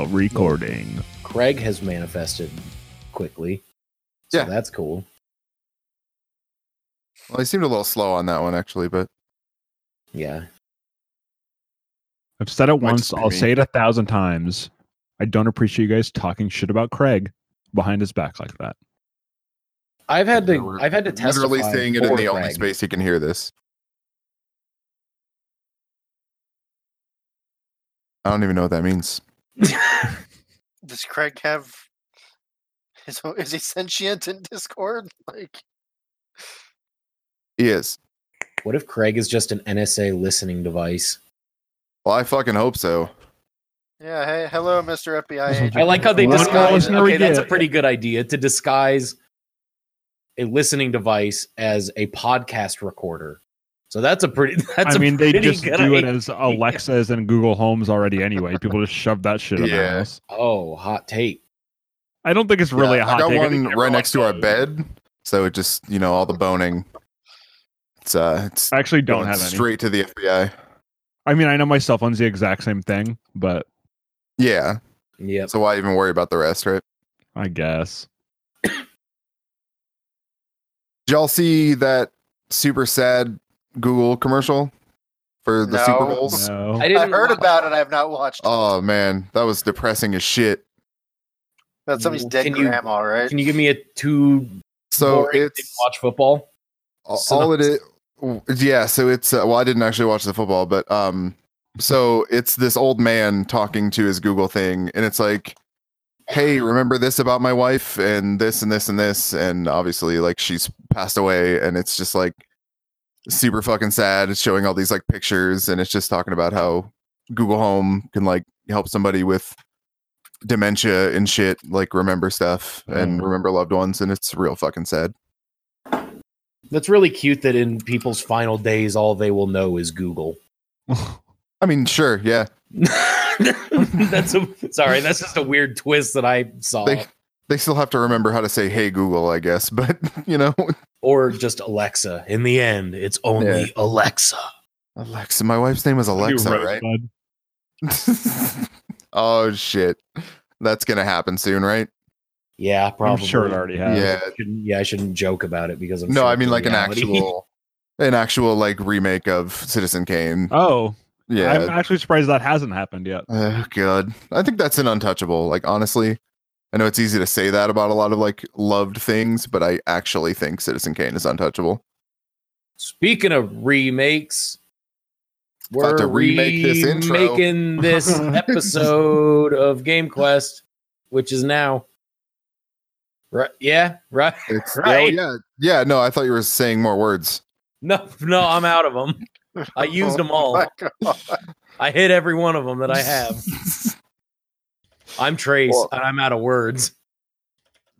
now recording. Craig has manifested quickly. So Yeah. that's cool. Well, he seemed a little slow on that one actually, but Yeah. I've said it Might once. I'll say it a thousand times. I don't appreciate you guys talking shit about Craig behind his back like that. I've had to we're I've had to testify literally saying it in for the only space he can hear this. I don't even know what that means. Does Craig have? Is, is he sentient in Discord? Like, He is. What if Craig is just an NSA listening device? Well, I fucking hope so. yeah, hey, hello, Mr. FBI agent. I like how they One disguise. listener we Okay, that's a get. pretty good idea to disguise a listening device as a podcast recorder. So that's a pretty. That's I a mean, they just good do it as Alexas and Google Homes already anyway. People just shove that shit in their Yeah. house. Oh, hot take. I don't think it's really Yeah, a hot I got take. I one right next to our does. bed, so it just you know all the boning. It's uh, it's I actually don't going have any. straight to the FBI. I mean, I know my cell phone's the exact same thing, but Yeah, yeah. so why even worry about the rest, right? I guess. Did y'all see that super sad Google commercial for the Super No. Bowls? No. I I didn't heard watch- about it. I have not watched. it. Oh man, that was depressing as shit. That's somebody's dead Can you- grandma, right? Can you give me a two? So it's watch football. all all it is. Yeah, so it's uh, well, I didn't actually watch the football, but um, so it's this old man talking to his Google thing, and it's like, "Hey, remember this about my wife, and this and this and this, and obviously, like she's passed away, and it's just like super fucking sad. It's showing all these like pictures, and it's just talking about how Google Home can like help somebody with dementia and shit, like remember stuff and Oh. remember loved ones, and it's real fucking sad. That's really cute. That in people's final days, all they will know is Google. I mean, sure, yeah. that's a sorry. That's just a weird twist that I saw. they they still have to remember how to say hey google i guess but you know or just Alexa. In the end, it's only Yeah. Alexa. alexa my wife's name is alexa You right Rosebud. oh shit that's gonna happen soon right Yeah, I'm probably. sure it already has. yeah Shouldn't- yeah, I shouldn't joke about it because I'm no sure i mean a like an actual an actual like remake of citizen kane Oh, yeah I'm actually surprised that hasn't happened yet. oh god i think that's an untouchable like honestly i know it's easy to say that about a lot of like loved things but i actually think citizen kane is untouchable Speaking of remakes, we're to remake this intro. remaking this episode of Game Quest, which is now. Right? Yeah. Right. it's oh, Right. yeah yeah no i thought you were saying more words No. No. I'm out of them. I used oh them all. Oh. I hit every one of them that I have. I'm Trace, Well- and I'm out of words.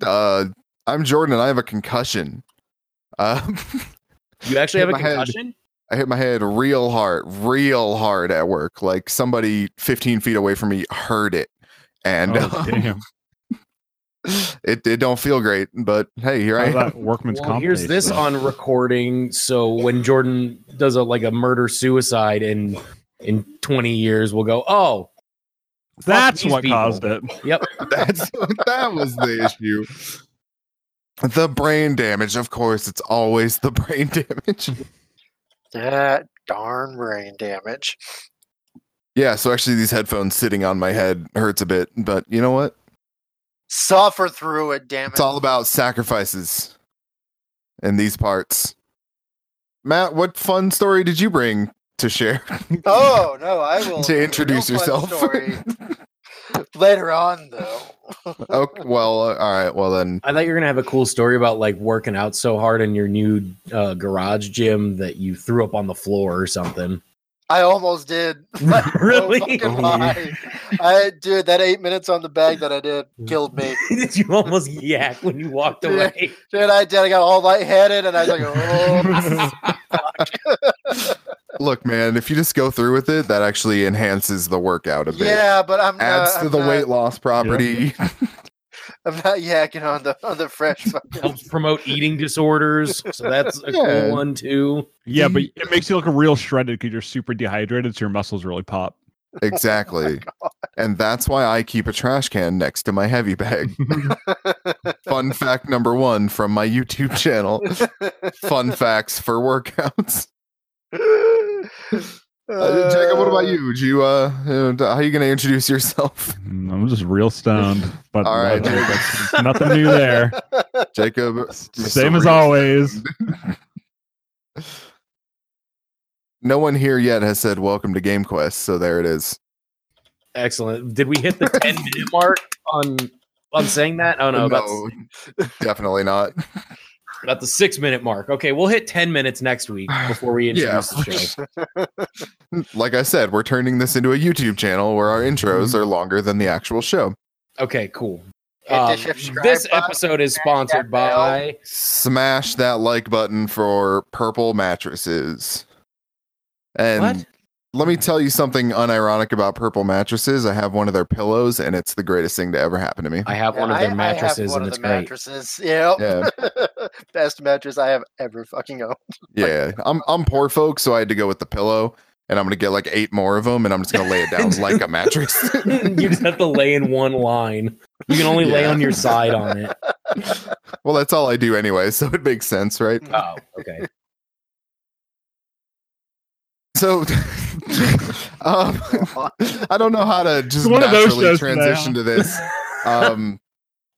uh i'm jordan and i have a concussion uh You actually have a my head. concussion? I hit my head real hard, real hard at work. Like somebody 15 feet away from me heard it, and Oh, um, damn. it it don't feel great. But hey, here I am. workman's Well, comp here's this then? on recording. So when Jordan does a like a murder suicide in in 20 years, we'll go, oh, That's what people. caused it. yep. That's that was the issue. The brain damage, of course, it's always the brain damage. That darn brain damage. Yeah, so actually, these headphones sitting on my head hurts a bit, but you know what? Suffer through it, damn it. It's all about sacrifices in these parts. Matt, what fun story did you bring to share? oh no, I will To introduce real yourself. story later on, though. okay, well, uh, all right. Well, then, I thought you were gonna have a cool story about like working out so hard in your new uh, garage gym that you threw up on the floor or something. I almost did. Really? fucking. I dude, that eight minutes on the bag that I did killed me. Did you almost yak when you walked Yeah. away? Dude, I did. I got all lightheaded, and I was like, "Oh, look, man, if you just go through with it, that actually enhances the workout a bit. yeah." But I'm Adds not, to I'm the not, weight loss property. I'm not yakking on the on the fresh. Fucking, Helps promote eating disorders, so that's a Yeah. cool one too. Yeah, but it makes you look real shredded because you're super dehydrated, so your muscles really pop. Exactly. Oh and that's why I keep a trash can next to my heavy bag. Fun fact number one from my YouTube channel Fun facts for workouts. Uh, Jacob, what about you? Would you uh, uh, how are you going to introduce yourself? I'm just real stoned, but All right, uh, Jacob. nothing new there. Jacob, Same as always. No one here yet has said welcome to Game Quest, so there it is. Excellent. Did we hit the 10 minute mark on on saying that? Oh no, that's definitely not. About the six minute mark. Okay, we'll hit 10 minutes next week before we Yeah. introduce the show. Like I said, we're turning this into a YouTube channel where our intros are longer than the actual show. Okay, cool. Um, this episode is sponsored by Smash that like button for purple mattresses. And what? Let me tell you something unironic about purple mattresses. I have one of their pillows, and it's the greatest thing to ever happen to me. I have one of I- their I have mattresses one and of it's the great. mattresses. Yep. Yeah. Best mattress I have ever fucking owned. Yeah, I'm I'm poor folks, so I had to go with the pillow, and I'm gonna get like eight more of them, and I'm just gonna lay it down like a mattress. you just have to lay in one line. You can only lay on your side on it. well, that's all I do anyway, so it makes sense, right? Oh, okay. So, um, I don't know how to just one of those naturally transition now. to this. Um,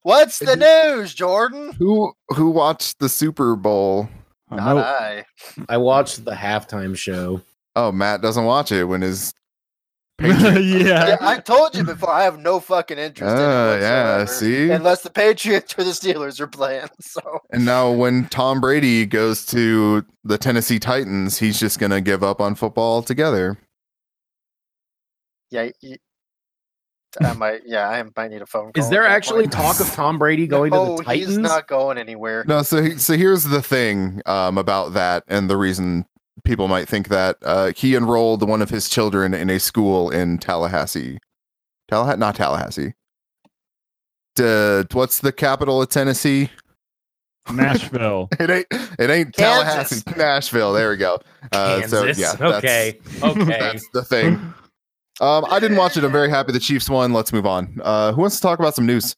What's the news, Jordan? who who watched the Super Bowl? Not I. I watched the halftime show. Oh, Matt doesn't watch it when his yeah. Yeah, I told you before. I have no fucking interest in it Ah, yeah, whatsoever, see? Unless the Patriots or the Steelers are playing. So And now when Tom Brady goes to the Tennessee Titans, he's just gonna give up on football altogether. yeah, you, I might. Yeah, I might need a phone call. Is there actually point. talk of Tom Brady going no, to the Titans? he's not going anywhere. No, so he- so here's the thing um, about that, and the reason people might think that uh, he enrolled one of his children in a school in Tallahassee, Tallahassee, not Tallahassee. D- what's the capital of Tennessee? Nashville. It ain't. It ain't Kansas. Tallahassee. Nashville. There we go. Uh, so yeah, that's- okay. Okay. that's the thing. Um, I didn't watch it. I'm very happy the Chiefs won. Let's move on. Uh, who wants to talk about some news?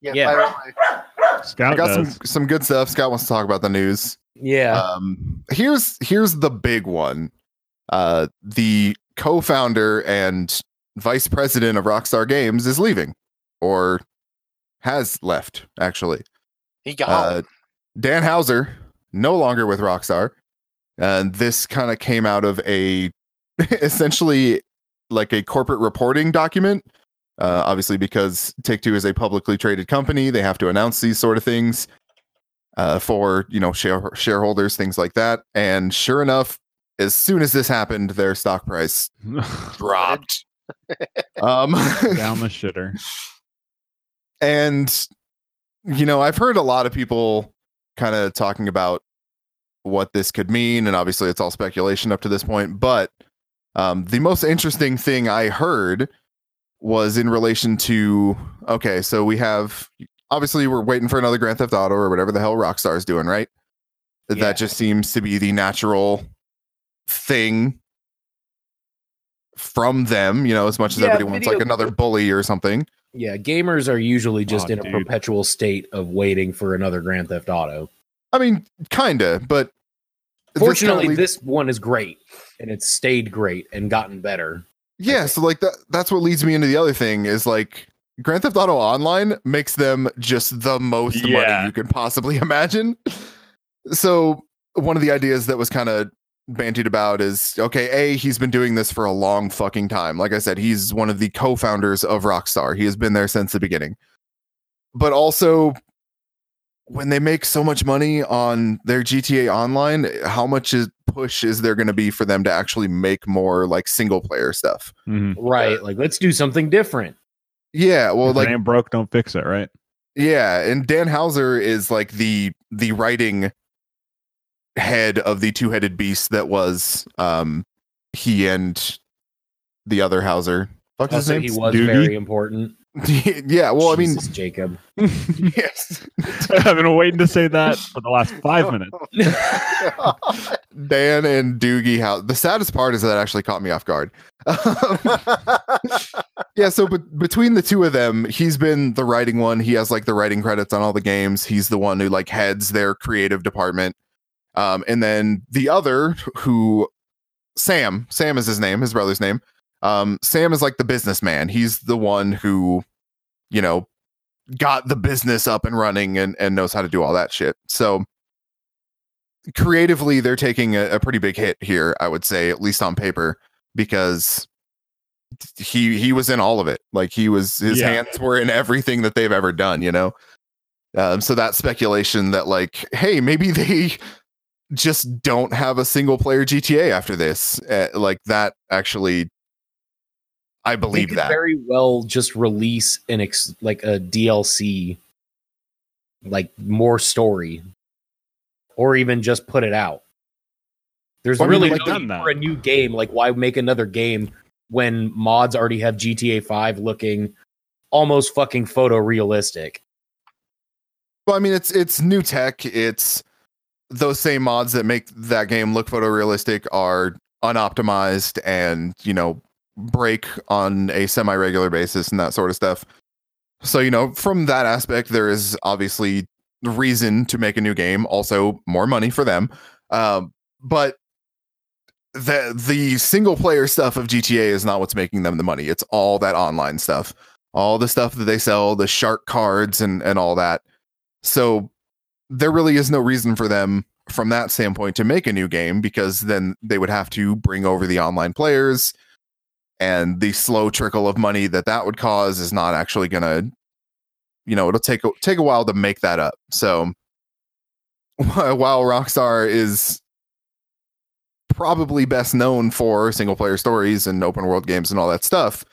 Yeah, Yeah. fire away. Scout I got some some good stuff. Scott wants to talk about the news. Yeah. Um, here's here's the big one. Uh, the co-founder and vice president of Rockstar Games is leaving, or has left actually. He got Uh, Dan Houser no longer with Rockstar, and this kind of came out of a essentially like a corporate reporting document. Uh, obviously, because Take Two is a publicly traded company, they have to announce these sort of things uh, for you know share- shareholders, things like that. And sure enough, as soon as this happened, their stock price dropped. um, Down the shitter. and you know i've heard a lot of people kind of talking about what this could mean and obviously it's all speculation up to this point but um, the most interesting thing i heard was in relation to okay so we have obviously we're waiting for another grand theft auto or whatever the hell rockstar is doing right Yeah. that just seems to be the natural thing from them you know as much as Yeah, everybody wants like another bully or something yeah. Gamers are usually just Aw, in a dude. perpetual state of waiting for another Grand Theft Auto. I mean, kinda, but this Fortunately, kinda this one is great and it's stayed great and gotten better. yeah. So like that, that's what leads me into the other thing is like Grand Theft Auto Online makes them just the most Yeah. money you can possibly imagine. So one of the ideas that was kind of bantied about is okay, a he's been doing this for a long fucking time. Like I said, he's one of the co-founders of Rockstar. He has been there since the beginning. But also when they make so much money on their GTA Online, how much is push is there going to be for them to actually make more like single player stuff? Mhm. Right. Like, let's do something different. Yeah, well, If like it broke, don't fix it, right? yeah, and Dan Houser is like the the writing head of the two headed beast that was um he and the other Houser. Fuck's his name? he was Doogie? very important. yeah, well, I mean, Jacob. yes, I've been waiting to say that for the last five minutes. Dan and Doogie House. The saddest part is that actually caught me off guard. Yeah, so but between the two of them, he's been the writing one. He has like the writing credits on all the games. He's the one who like heads their creative department. Um, and then the other who Sam, Sam is his name, his brother's name. Um, Sam is like the businessman. He's the one who, you know, got the business up and running and, and knows how to do all that shit. So creatively, they're taking a, a pretty big hit here, I would say, at least on paper, because he he was in all of it. Like he was his Yeah. hands were in everything that they've ever done, you know. Um, so that speculation that like, hey, maybe they just don't have a single player GTA after this, uh, like that actually, I They believe could that. very well just release an ex- like a DLC, like more story, or even just put it out. There's Well, I mean, really like no done need that. for a new game. Like, why make another game when mods already have GTA Five looking almost fucking photorealistic? Well, I mean, it's it's new tech. It's those same mods that make that game look photorealistic are unoptimized and you know break on a semi-regular basis and that sort of stuff. So you know, from that aspect, there is obviously reason to make a new game. Also, more money for them. Um, but the the single player stuff of GTA is not what's making them the money. It's all that online stuff, all the stuff that they sell, the shark cards and and all that. So there really is no reason for them from that standpoint to make a new game because then they would have to bring over the online players and the slow trickle of money that that would cause is not actually going to you know it'll take a, take a while to make that up. So while Rockstar is probably best known for single player stories and open world games and all that stuff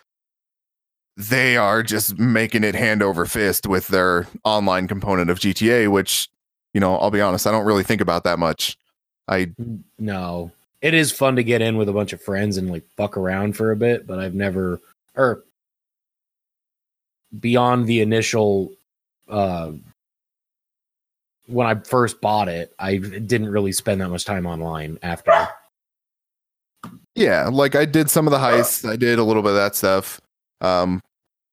they are just making it hand over fist with their online component of GTA, which, you know, I'll be honest, I don't really think about that much. I No, it is fun to get in with a bunch of friends and like fuck around for a bit, but I've never or beyond the initial uh when I first bought it, I didn't really spend that much time online after. Yeah, like I did some of the heists, I did a little bit of that stuff. Um,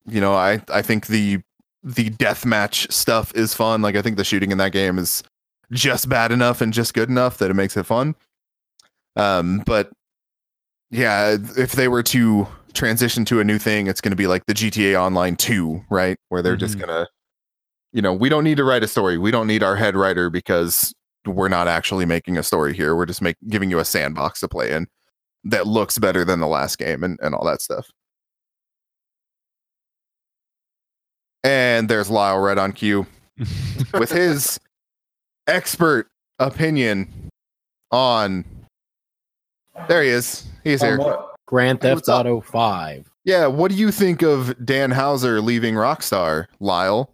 you know, I I think the the deathmatch stuff is fun. Like I think the shooting in that game is just bad enough and just good enough that it makes it fun. Um, but yeah, if they were to transition to a new thing, it's going to be like the GTA Online 2, right? Where they're just Mhm. going to, you know, we don't need to write a story. We don't need our head writer because we're not actually making a story here. We're just make, giving you a sandbox to play in that looks better than the last game and, and all that stuff. And there's Lyle Red on cue with his expert opinion on. There he is. He's here. On what? Grand Theft what's? Auto 5. Yeah, what do you think of Dan Houser leaving Rockstar, Lyle?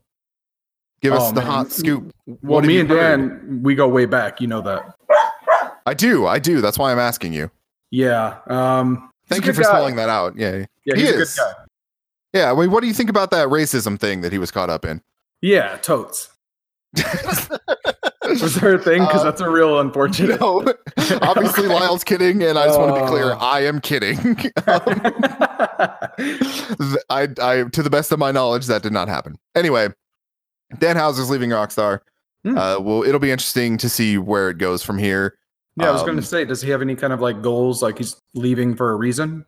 Give us Oh, the man. hot scoop. Well, What have me you and heard? Dan, we go way back. You know that. I do, I do. That's why I'm asking you. Yeah. Um, Thank you for guy. spelling that out. Yeah, Yeah, He he's is. a good guy. yeah. I mean, what do you think about that racism thing that he was caught up in? Yeah, totes. Was there a thing? Because Uh, that's a real unfortunate. no, obviously Lyle's kidding, and I just want to be clear. Oh. I am kidding. Th- I, I, to the best of my knowledge, that did not happen. Anyway, Dan Houser's leaving Rockstar. Hmm. Uh, well, it'll be interesting to see where it goes from here. Yeah, I was going Um, to say, does he have any kind of like goals? Like he's leaving for a reason?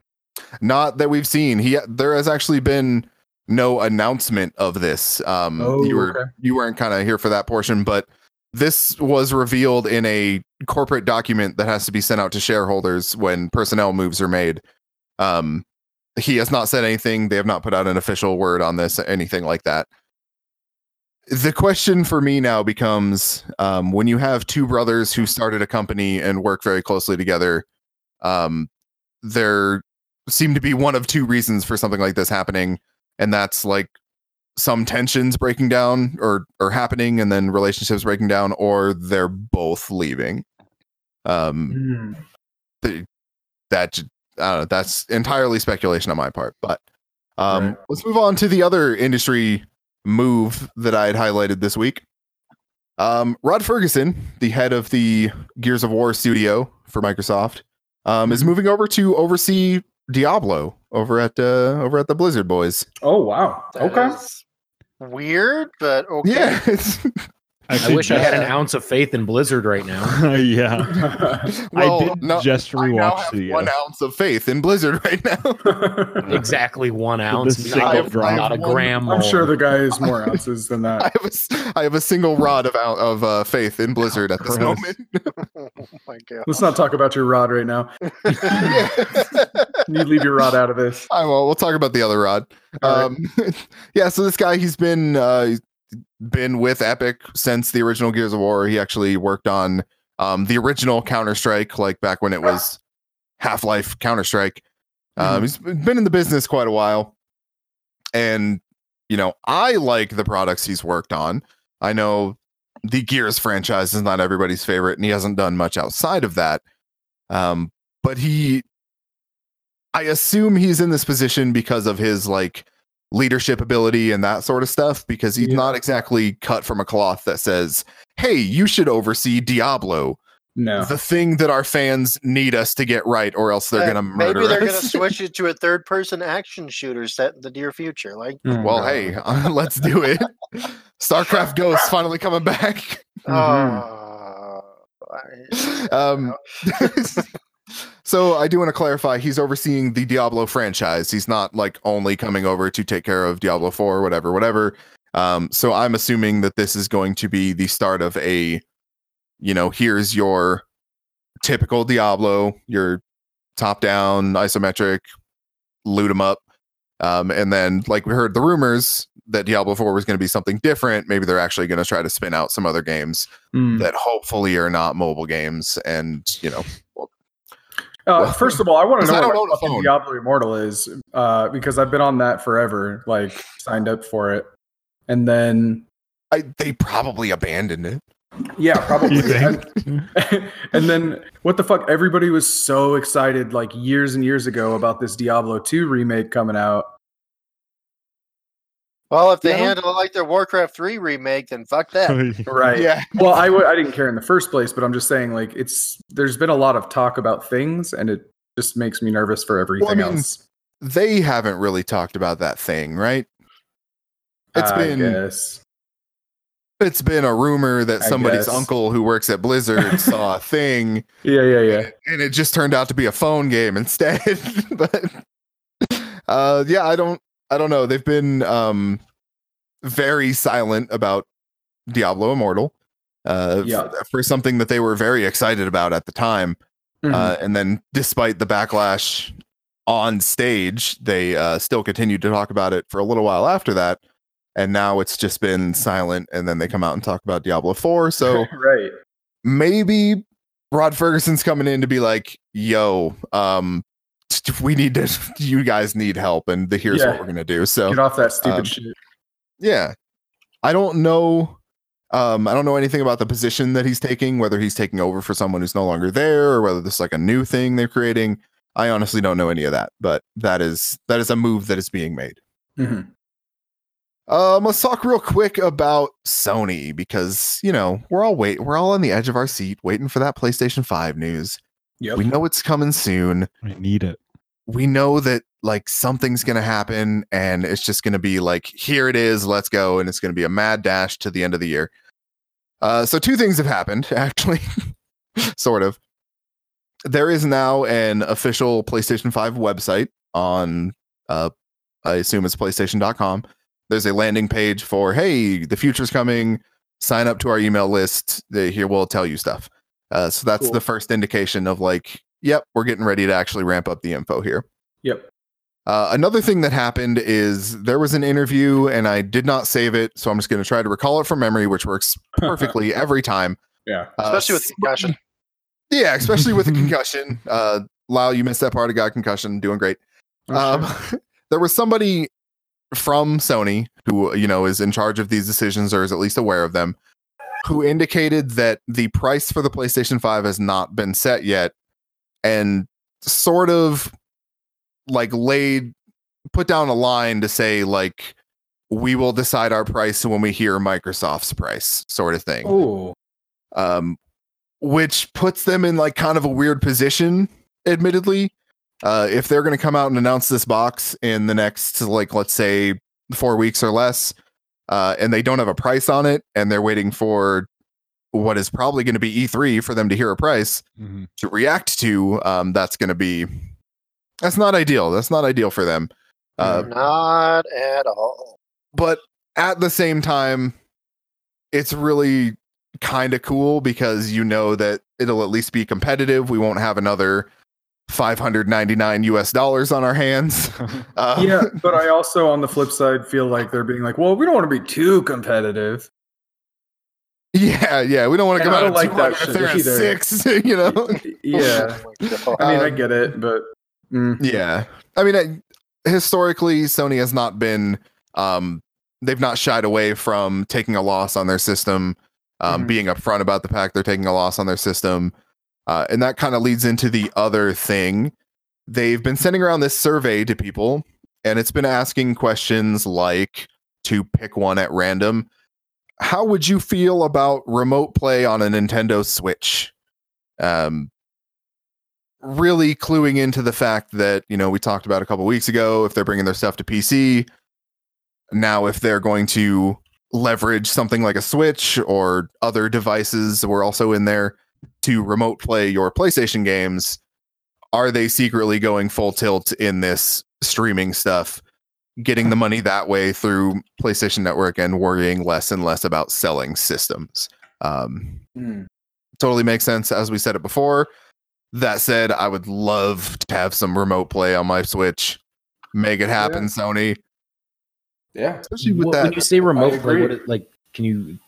Not that we've seen. He there has actually been no announcement of this. Um, Oh, you were okay. you weren't kind of here for that portion, but this was revealed in a corporate document that has to be sent out to shareholders when personnel moves are made. Um, he has not said anything. They have not put out an official word on this, anything like that. The question for me now becomes um, when you have two brothers who started a company and work very closely together, um, there seem to be one of two reasons for something like this happening, and that's like some tensions breaking down or or happening, and then relationships breaking down, or they're both leaving. Um, Hmm. th- that I don't know, that's entirely speculation on my part. But um, Right. let's move on to the other industry move that I had highlighted this week. Um, Rod Ferguson, the head of the Gears of War studio for Microsoft, um, is moving over to oversee Diablo over at uh, over at the Blizzard Boys. Oh wow. That okay. weird, but okay. Yeah, it's, I wish I had an ounce of faith in Blizzard right now. yeah. well, I did no, just I now rewatch the. one uh, ounce of faith in Blizzard right now. exactly one ounce, single not, a- drop. not a One- gram. I'm sure the guy is more ounces than I that. have a, s- I have a single rod of of uh, faith in Blizzard at this gross. moment. oh my god. Let's not talk about your rod right now. You leave your rod out of this. I will. We'll talk about the other rod. All right. Um, yeah. So this guy, he's been uh, he's been with Epic since the original Gears of War. He actually worked on um, the original Counter Strike, like back when it was Half Life Counter Strike. Um, Mhm. He's been in the business quite a while, and you know, I like the products he's worked on. I know the Gears franchise is not everybody's favorite, and he hasn't done much outside of that. Um, but he I assume he's in this position because of his like leadership ability and that sort of stuff because he's Yeah. not exactly cut from a cloth that says, "Hey, you should oversee Diablo, No. the thing that our fans need us to get right or else they're Uh, going to murder Maybe they're going to switch it to a third-person action shooter set in the near future. Like, Mm. well, hey, let's do it. StarCraft Ghost finally coming back. Mhm. uh, Um, so I do want to clarify he's overseeing the Diablo franchise. He's not like only coming over to take care of Diablo 4 whatever whatever. Um, so I'm assuming that this is going to be the start of a you know, here's your typical Diablo, your top down isometric loot 'em up. Um, and then like we heard the rumors that Diablo 4 was going to be something different. Maybe they're actually going to try to spin out some other games Mm. that hopefully are not mobile games and you know Uh, Well, first of all, I want to 'cause I know don't what own a phone. Diablo Immortal is uh, because I've been on that forever, like signed up for it, and then I, they probably abandoned it yeah, probably. And then what the fuck? Everybody was so excited like years and years ago about this Diablo 2 remake coming out. Well, if they Yeah. handle it like their Warcraft 3 remake, then fuck that. Right. yeah Well, I w- I didn't care in the first place, but I'm just saying like it's there's been a lot of talk about things and it just makes me nervous for everything I mean, else. they haven't really talked about that thing right It's I been guess. it's been a rumor that I somebody's guess. uncle who works at blizzard saw a thing Yeah, yeah, yeah. and it just turned out to be a phone game instead but uh yeah i don't i don't know they've been um very silent about diablo immortal uh Yeah. f- for something that they were very excited about at the time Mhm. Uh, and then, despite the backlash on stage, they uh, still continued to talk about it for a little while after that. And now it's just been silent. And then they come out and talk about Diablo 4. So right. maybe Rod Ferguson's coming in to be like, yo, um, we need to, you guys need help. And the, here's Yeah. what we're going to do. So, Get off that stupid um, shit. yeah. I don't know. Um, I don't know anything about the position that he's taking, whether he's taking over for someone who's no longer there, or whether this is like a new thing they're creating. I honestly don't know any of that, but that is that is a move that is being made. Mhm. Um, let's talk real quick about Sony because you know we're all wait we're all on the edge of our seat waiting for that PlayStation Five news. Yep. We know it's coming soon. I need it. we know that like something's going to happen and it's just going to be like here it is let's go and it's going to be a mad dash to the end of the year. Uh so two things have happened actually. Sort of. There is now an official playstation 5 website on uh i assume it's playstation.com there's a landing page for hey the future's coming. Sign up to our email list. Here we'll tell you stuff uh so that's Cool. the first indication of like yep we're getting ready to actually ramp up the info here Yep. uh, another thing that happened is there was an interview and I did not save it, so I'm just going to try to recall it from memory, which works perfectly every time. Yeah. Uh, Especially with concussion. Yeah, especially with a concussion. Uh, Lyle, you missed that part. I got concussion. Doing great. Oh, Um, there was somebody from Sony who you know is in charge of these decisions or is at least aware of them, who indicated that the price for the PlayStation 5 has not been set yet, and sort of like laid put down a line to say like we will decide our price when we hear Microsoft's price, sort of thing Oh. um, which puts them in like kind of a weird position, admittedly, Uh, if they're going to come out and announce this box in the next, like, let's say four weeks or less, uh, and they don't have a price on it, and they're waiting for what is probably going to be E3 for them to hear a price Mhm. to react to, um, that's going to be that's not ideal. That's not ideal for them. Uh, Not at all. but at the same time, it's really kind of cool because you know that it'll at least be competitive. We won't have another 599 US dollars on our hands. Uh, yeah, but I also, on the flip side, feel like they're being like, well, we don't want to be too competitive. yeah, yeah. We don't want to And come out don't like that shit either. six, you know? yeah. Oh. I mean, I get it, but mm, Yeah. I mean, I- historically, Sony has not been, um, they've not shied away from taking a loss on their system, um, Mhm. being upfront about the fact they're taking a loss on their system. Uh, and that kind of leads into the other thing. They've been sending around this survey to people, and it's been asking questions like to pick one at random. How would you feel about remote play on a Nintendo Switch? Um, really cluing into the fact that you know we talked about a couple weeks ago if they're bringing their stuff to PC now if they're going to leverage something like a switch or other devices were also in there to remote play your PlayStation games are they secretly going full tilt in this streaming stuff getting the money that way through PlayStation Network and worrying less and less about selling systems um mm. totally makes sense as we said it before that said i would love to have some remote play on my switch make it happen Yeah. sony yeah. especially with Wh- that when you say remote play, what it, like can you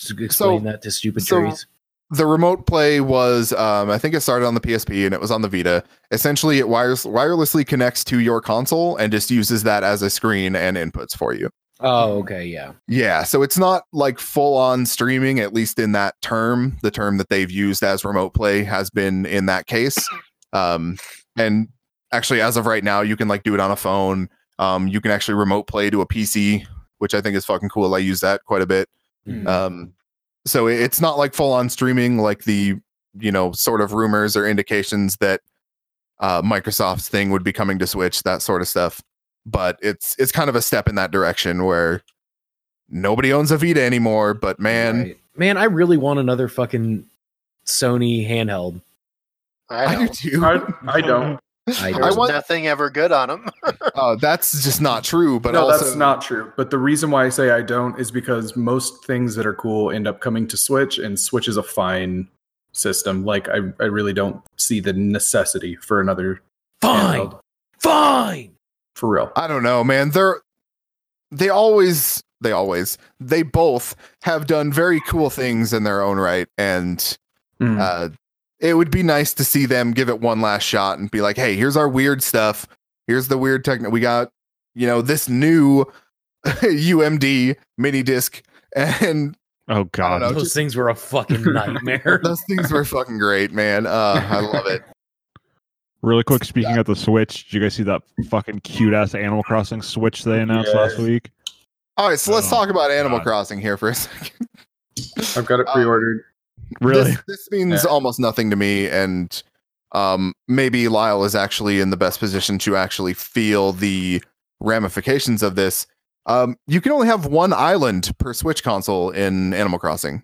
s- explain that to stupid so- trees? The remote play was um, i think it started on the psp and it was on the vita. Essentially it wires wirelessly connects to your console and just uses that as a screen and inputs for you. Oh, okay, yeah. yeah so it's not like full on streaming at least in that term. The term that they've used as remote play has been in that case. Um, and actually as of right now you can like do it on a phone. Um, you can actually remote play to a pc which i think is fucking cool. I use that quite a bit. Mhm. So it's not like full on streaming like the you know sort of rumors or indications that uh, Microsoft's thing would be coming to Switch, that sort of stuff. But it's it's kind of a step in that direction where nobody owns a Vita anymore. But man, Right. man, I really want another fucking Sony handheld. I, I, do too. I, I don't. I, I There's want- nothing ever good on them. Uh, that's just not true. But no, also, that's not true. But the reason why I say I don't is because most things that are cool end up coming to Switch, and Switch is a fine system. Like I, I really don't see the necessity for another fine, handheld. fine. for real. I don't know, man. They're they always they always they both have done very cool things in their own right, and Mm. uh, it would be nice to see them give it one last shot and be like, "Hey, here's our weird stuff. Here's the weird techno. We got, you know, this new UMD mini disc, and Oh god. know. Those just- things were a fucking nightmare. those things were fucking great, man. Uh, I love it. Really quick, speaking of the Switch, did you guys see that fucking cute ass Animal Crossing Switch they announced last week? All right, so let's Oh, talk about Animal God. Crossing here for a second. I've got it uh, pre-ordered. Really? This, this means Yeah. almost nothing to me, and um, maybe Lyle is actually in the best position to actually feel the ramifications of this. Um, you can only have one island per Switch console in Animal Crossing.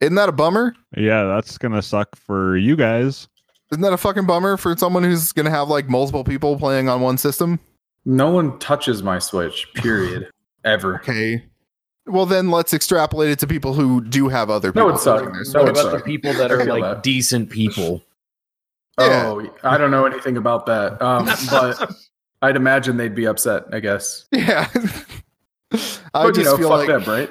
Isn't that a bummer? Yeah, that's gonna suck for you guys. Isn't that a fucking bummer for someone who's gonna have like multiple people playing on one system? No one touches my Switch. Period. Ever. Okay. Well, then let's extrapolate it to people who do have other No, people. it sucks. touching No, what Switch. it about the sucks. people that are like that. decent people? Yeah. Oh, I don't know anything about that. Um, but I'd imagine they'd be upset. I guess. Yeah. I But just you know, feel fuck like them, right?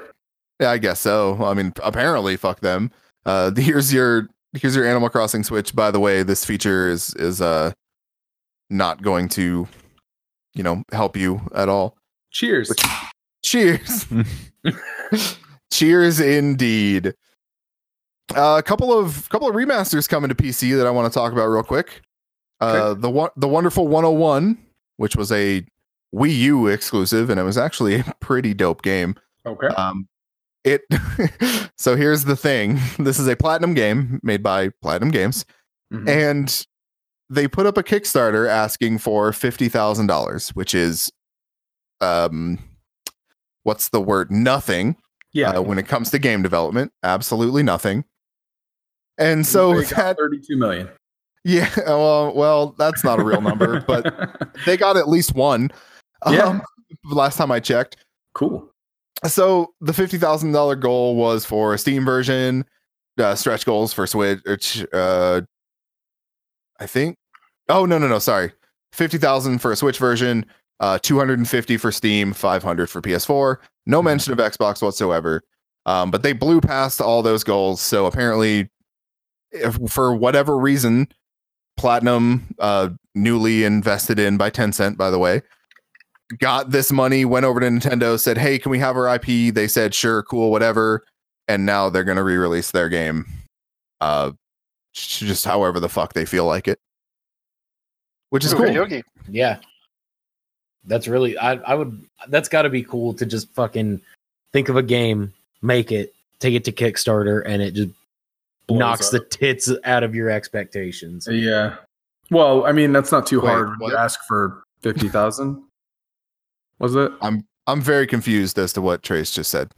Yeah, I guess so. I mean, apparently, fuck them. Uh, here's your here's your Animal Crossing Switch. By the way, this feature is is uh not going to, you know, help you at all. Cheers. Which- Cheers. Cheers, indeed. Uh, a couple of couple of remasters coming to PC that I want to talk about real quick. Uh, the one the wonderful 101, which was a Wii U exclusive, and it was actually a pretty dope game. Okay. Um, it. so here's the thing. This is a platinum game made by Platinum Games, Mhm. and they put up a Kickstarter asking for fifty thousand dollars, which is, um, what's the word? Nothing. Yeah. uh, when it comes to game development, absolutely nothing. And so that, 32 million. yeah, well, well, that's not a real number, but they got at least one. Yeah. Um, last time I checked. cool. So the fifty thousand dollar goal was for a Steam version, uh, stretch goals for Switch. Uh, I think. Oh no no no sorry, fifty thousand for a Switch version, uh, two hundred and fifty for Steam, five hundred for PS4. No mention of Xbox whatsoever. Um, but they blew past all those goals. So apparently, if, for whatever reason, Platinum, uh, newly invested in by Tencent, by the way, got this money, went over to Nintendo, said, "Hey, can we have our IP?" They said, "Sure, cool, whatever." And now they're going to re-release their game, uh, just however the fuck they feel like it, which is cool. Okey dokey. Yeah. That's really I I would that's got to be cool to just fucking think of a game, make it, take it to Kickstarter and it just Blows knocks up. the tits out of your expectations. Yeah. Well, I mean, that's not too Wait, hard what? to ask for 50,000. Was it? I'm I'm very confused as to what Trace just said.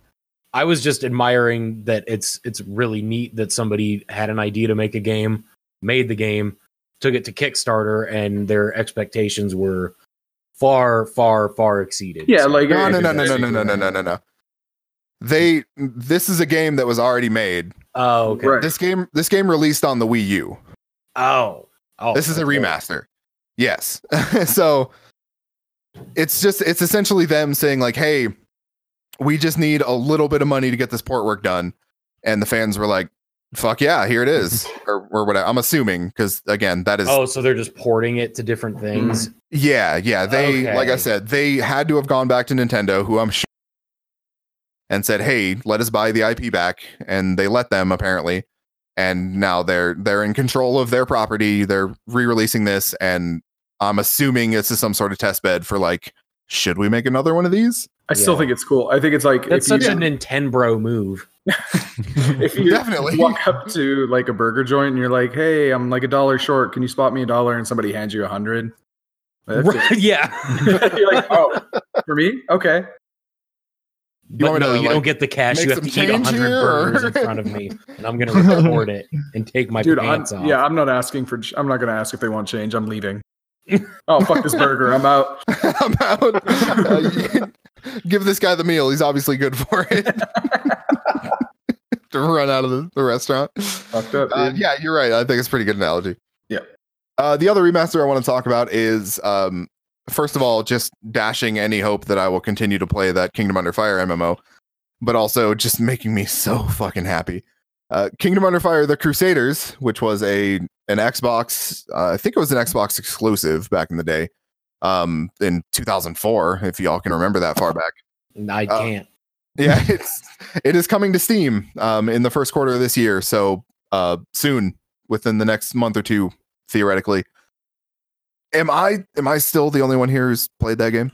I was just admiring that it's it's really neat that somebody had an idea to make a game, made the game, took it to Kickstarter and their expectations were far far far exceeded. Yeah, like- No, no, no, no, no, no, no, no, no, no, no. They this is a game that was already made. Oh, okay. Right. This game this game released on the Wii U. Oh. Oh. this is a okay. remaster. Yes. so it's just it's essentially them saying like, "Hey, we just need a little bit of money to get this port work done." And the fans were like, "Fuck yeah, here it is." or or whatever. I'm assuming cuz again, that is Oh, so they're just porting it to different things. yeah, yeah. They like I said, they had to have gone back to Nintendo, who I'm sure and said, "Hey, let us buy the IP back." And they let them apparently. And now they're they're in control of their property. They're re-releasing this and I'm assuming this is some sort of test bed for like should we make another one of these? I still think it's cool. I think it's like That's such you, a Nintendo move. If you Definitely. walk up to like a burger joint and you're like, "Hey, I'm like a dollar short. Can you spot me a dollar?" and somebody hands you a hundred. Right, yeah. you're like, "Oh, for me? Okay." You but no, to, you like, don't get the cash. You have to eat a hundred burgers in front of me, and I'm gonna record it and take my Dude, I'm, pants off. yeah, I'm not asking for. I'm not gonna ask if they want change. I'm leaving. oh fuck this burger! I'm out. I'm out. Uh, give this guy the meal. He's obviously good for it. to run out of the, the restaurant. Fucked up. Uh, yeah, you're right. I think it's a pretty good analogy. Yeah. Uh, the other remaster I want to talk about is, um, first of all, just dashing any hope that I will continue to play that Kingdom Under Fire MMO, but also just making me so fucking happy. Uh, Kingdom Under Fire: The Crusaders, which was a an Xbox, uh, I think it was an Xbox exclusive back in the day, um, in 2004, if y'all can remember that far back. I Uh, can't. Yeah, it's it is coming to Steam um, in the first quarter of this year, so uh, soon, within the next month or two, theoretically. Am I am I still the only one here who's played that game?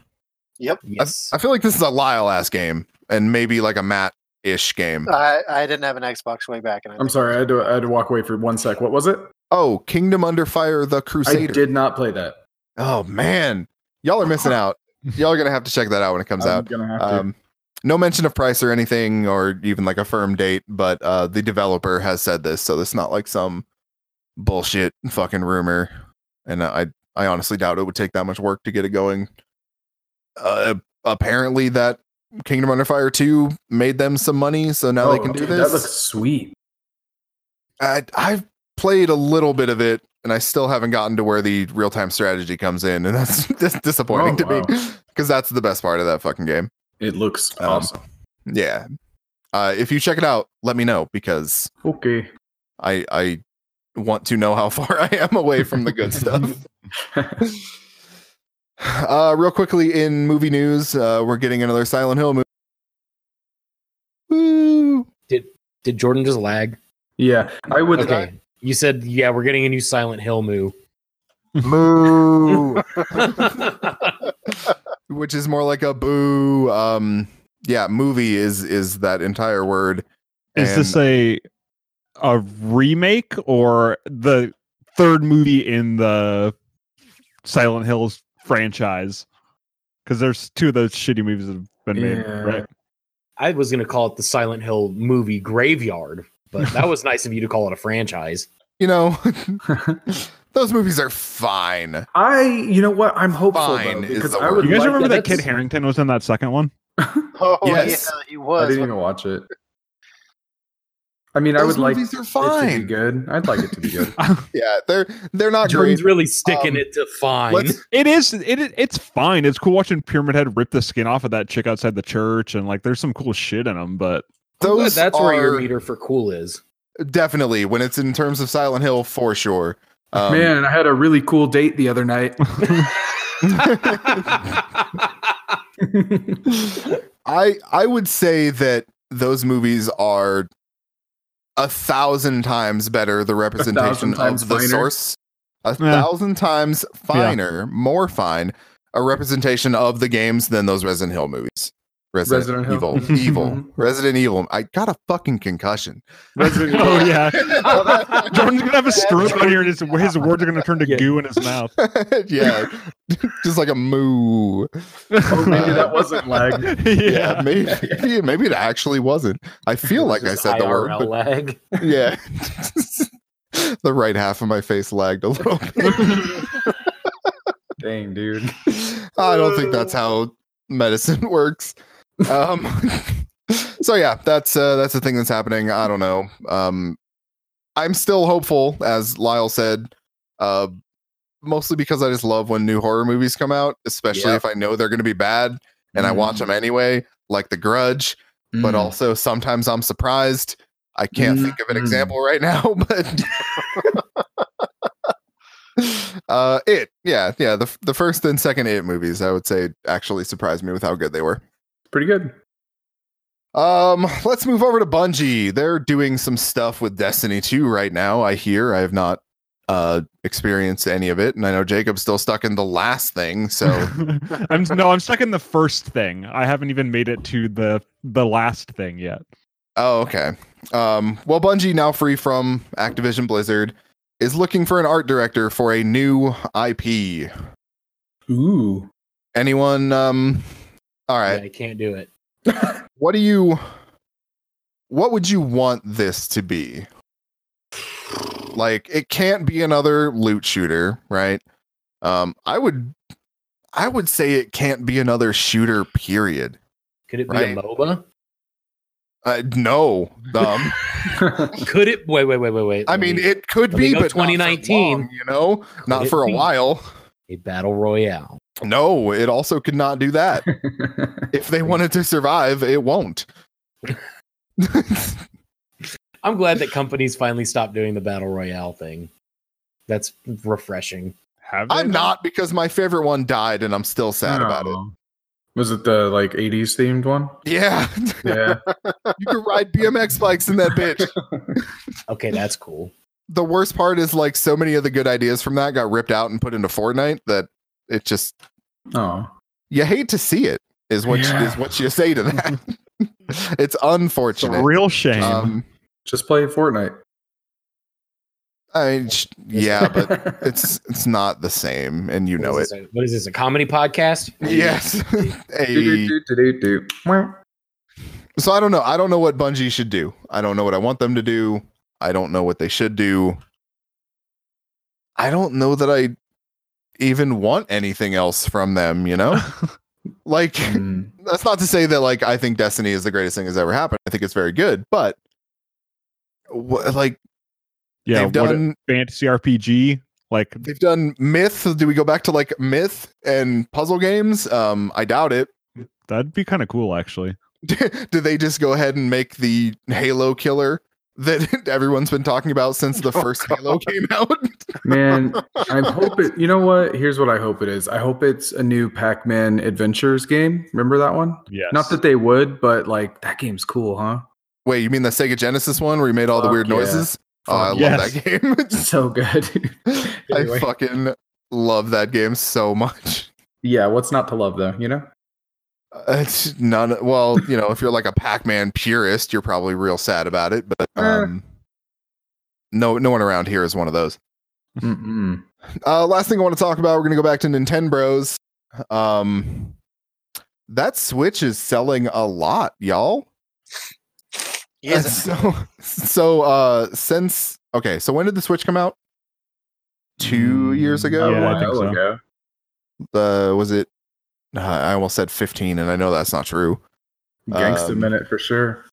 Yep. I, Yes. I feel like this is a Lyle ass game, and maybe like a Matt ish game. I, I didn't have an Xbox way back. And I I'm sorry. I had to. I had to walk away for one sec. What was it? Oh, Kingdom Under Fire: The Crusade. I did not play that. Oh man, y'all are missing out. Y'all are gonna have to check that out when it comes I'm out. gonna have to. Um, no mention of price or anything, or even like a firm date, but uh, the developer has said this, so it's not like some bullshit fucking rumor. And I, I honestly doubt it would take that much work to get it going. Uh, apparently, that Kingdom Under Fire two made them some money, so now they Oh, can do dude, this. That looks sweet. I, I've played a little bit of it, and I still haven't gotten to where the real time strategy comes in, and that's, that's disappointing Oh, to wow. me because that's the best part of that fucking game. It looks Um, awesome. Yeah. Uh, if you check it out, let me know because Okay. I I want to know how far I am away from the good stuff. Uh, real quickly in movie news, uh, we're getting another Silent Hill movie. Woo! Did Jordan just lag? yeah, I would. Okay. You said, yeah, we're getting a new Silent Hill moo. Moo, which is more like a boo. Um, yeah, movie is is that entire word. Is this And- a a remake or the third movie in the Silent Hills franchise because there's two of those shitty movies that have been made, right? I was going to call it the Silent Hill movie graveyard, but that was nice of you to call it a franchise. You know, those movies are fine. I, you know what? I'm hopeful Fine though, is because the I word. would. You guys like- remember yeah, that Kit that's- Harington was in that second one? Oh Yes. yeah, he was. I didn't even watch it. I mean, I Those would like movies are it to fine. be good. I'd like it to be good. Yeah, they're they're not Jordan's great. really sticking Um, it to fine. It is. It it- it's fine. It's cool watching Pyramid Head rip the skin off of that chick outside the church, and like there's some cool shit in them. But those that's where your meter for cool is. definitely when it's in terms of Silent Hill for sure. Um, Man, I had a really cool date the other night. I I would say that those movies are a thousand times better the representation times of the finer. source. A Yeah. thousand times finer, more fine, a representation of the games than those Resident Hill movies. Resident, Resident Evil, Evil, mm-hmm. Resident Evil. I got a fucking concussion. oh yeah, Oh, that- Jordan's gonna have a stroke on here, and his his words are gonna turn to Yeah. goo in his mouth. yeah, just like a moo. oh, maybe that wasn't lag. Yeah, yeah. maybe maybe it actually wasn't. I feel like I Just said the word, but lag. yeah. the right half of my face lagged a little bit. Dang, dude. I don't think that's how medicine works. Um so yeah, that's uh that's the thing that's happening. I don't know. Um I'm still hopeful, as Lyle said, uh mostly because I just love when new horror movies come out, especially Yeah. if I know they're gonna be bad and I watch Mm. them anyway, like The Grudge. but Mm. also sometimes I'm surprised. I can't think of an Mm. example right now, but uh it yeah yeah the the first and second it movies I would say actually surprised me with how good they were. Pretty good. Um let's move over to Bungie. They're doing some stuff with Destiny 2 right now. I hear I have not uh experienced any of it and I know Jacob's still stuck in the last thing, so I'm no, I'm stuck in the first thing. I haven't even made it to the the last thing yet. Oh, okay. Um, well, Bungie, now free from Activision Blizzard, is looking for an art director for a new IP. Ooh. Anyone? Um, all Yeah, right. I can't do it. What do you? What would you want this to be? Like, it can't be another loot shooter, right? Um, I would, I would say it can't be another shooter. Period. Could it be Right. a MOBA? Uh, no. Um, Could it? Wait, wait, wait, wait, wait. I mean, it could be, but 2019. 2019. you know, not for a be? while. A battle royale. No, it also could not do that. if they wanted to survive, it won't. I'm glad that companies finally stopped doing the battle royale thing. That's refreshing. Have I'm though? not because my favorite one died and I'm still sad about it. Oh. Was it the like 80s themed one? Yeah. Yeah. you can ride BMX bikes in that bitch. Okay, that's cool. The worst part is like so many of the good ideas from that got ripped out and put into Fortnite that it just oh. you hate to see it is what Yeah. is what you say to that. it's It's a unfortunate. real shame. Um, Just play Fortnite. I mean, yeah, but it's it's not the same, and you What know is it. this, a- what is this? A comedy podcast? Yes. a. So I don't know. I don't know what Bungie should do. I don't know what I want them to do. I don't know what they should do. I don't know that I even want anything else from them, you know? like Mm. that's not to say that like I think Destiny is the greatest thing that's ever happened. I think it's very good, but wh- like yeah, they've done fantasy RPG. Like they've done myth. Do we go back to like myth and puzzle games? Um I doubt it. that'd be kind of cool, actually. Did they just go ahead and make the Halo killer that everyone's been talking about since the Oh, first Halo came out? Man, I hope it. You know what? Here's what I hope it is. I hope it's a new Pac-Man Adventures game. Remember that one? Yes. Not that they would, but like that game's cool, huh? Wait, you mean the Sega Genesis one where you made all the weird yeah. noises? Oh, I Fuck love that game. it's So good. I fucking love that game so much. yeah, what's not to love though? You know? Uh, It's none. Well, you know, if you're like a Pac-Man purist, you're probably real sad about it. But Eh. um, no, no one around here is one of those. Mm-mm. Uh, last thing I want to talk about, we're gonna go back to Nintendo Bros. Um, that Switch is selling a lot, y'all. He is so so uh since okay, so when did the Switch come out? Two years ago. Yeah, I a think so. ago. Uh, was it? Uh, I almost said fifteen, and I know that's not true. Gangsta Um, minute for sure.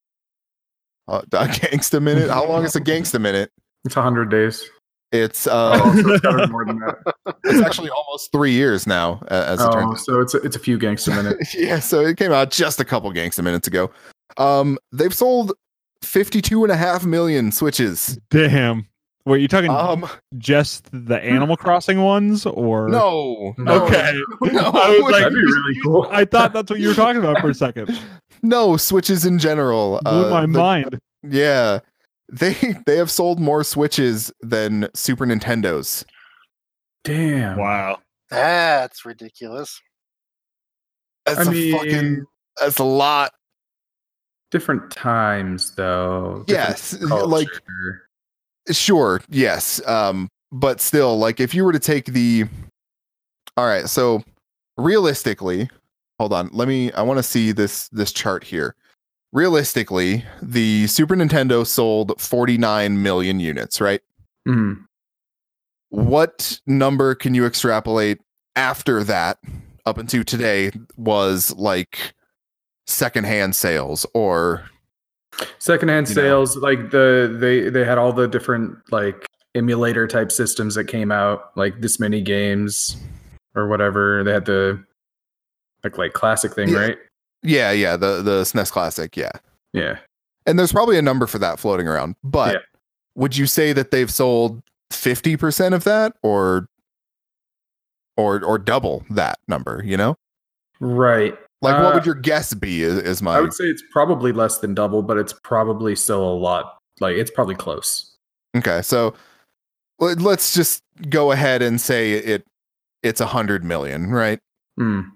Uh, a gangsta minute. How long is a gangsta minute? It's hundred days. It's Oh, uh, so it's gotta be more than that. it's actually almost three years now. uh, As Oh, turns. so it's a, it's a few gangsta minutes. yeah, so it came out just a couple gangsta minutes ago. Um, they've sold 52 and a half million switches. Damn. Wait, you talking Um, just the Animal Crossing ones, or no, no, Okay. no, I was like- That'd be really cool. I thought that's what you were talking about for a second. no switches in general. Blew Uh, my the- mind. Yeah, they they have sold more switches than Super Nintendos. Damn. Wow. That's ridiculous. That's I a mean, fucking. That's a lot. different times though. different Yes, like culture. Sure, yes. Um, but still, like if you were to take the all right, so realistically, hold on, let me I want to see this this chart here. Realistically, the Super Nintendo sold 49 million units, right? Mhm. What number can you extrapolate after that up until today was like secondhand sales or secondhand you know. sales like the they they had all the different like emulator type systems that came out like this many games or whatever they had the like like classic thing Yeah. right yeah, yeah, the the SNES classic, yeah. yeah And there's probably a number for that floating around. But Yeah. would you say that they've sold 50% of that or or or double that number, you know? right Like what Uh, would your guess be is, is my i would say it's probably less than double but it's probably still a lot like it's probably close Okay. So let- let's just go ahead and say it it's a 100 million, right? Mm.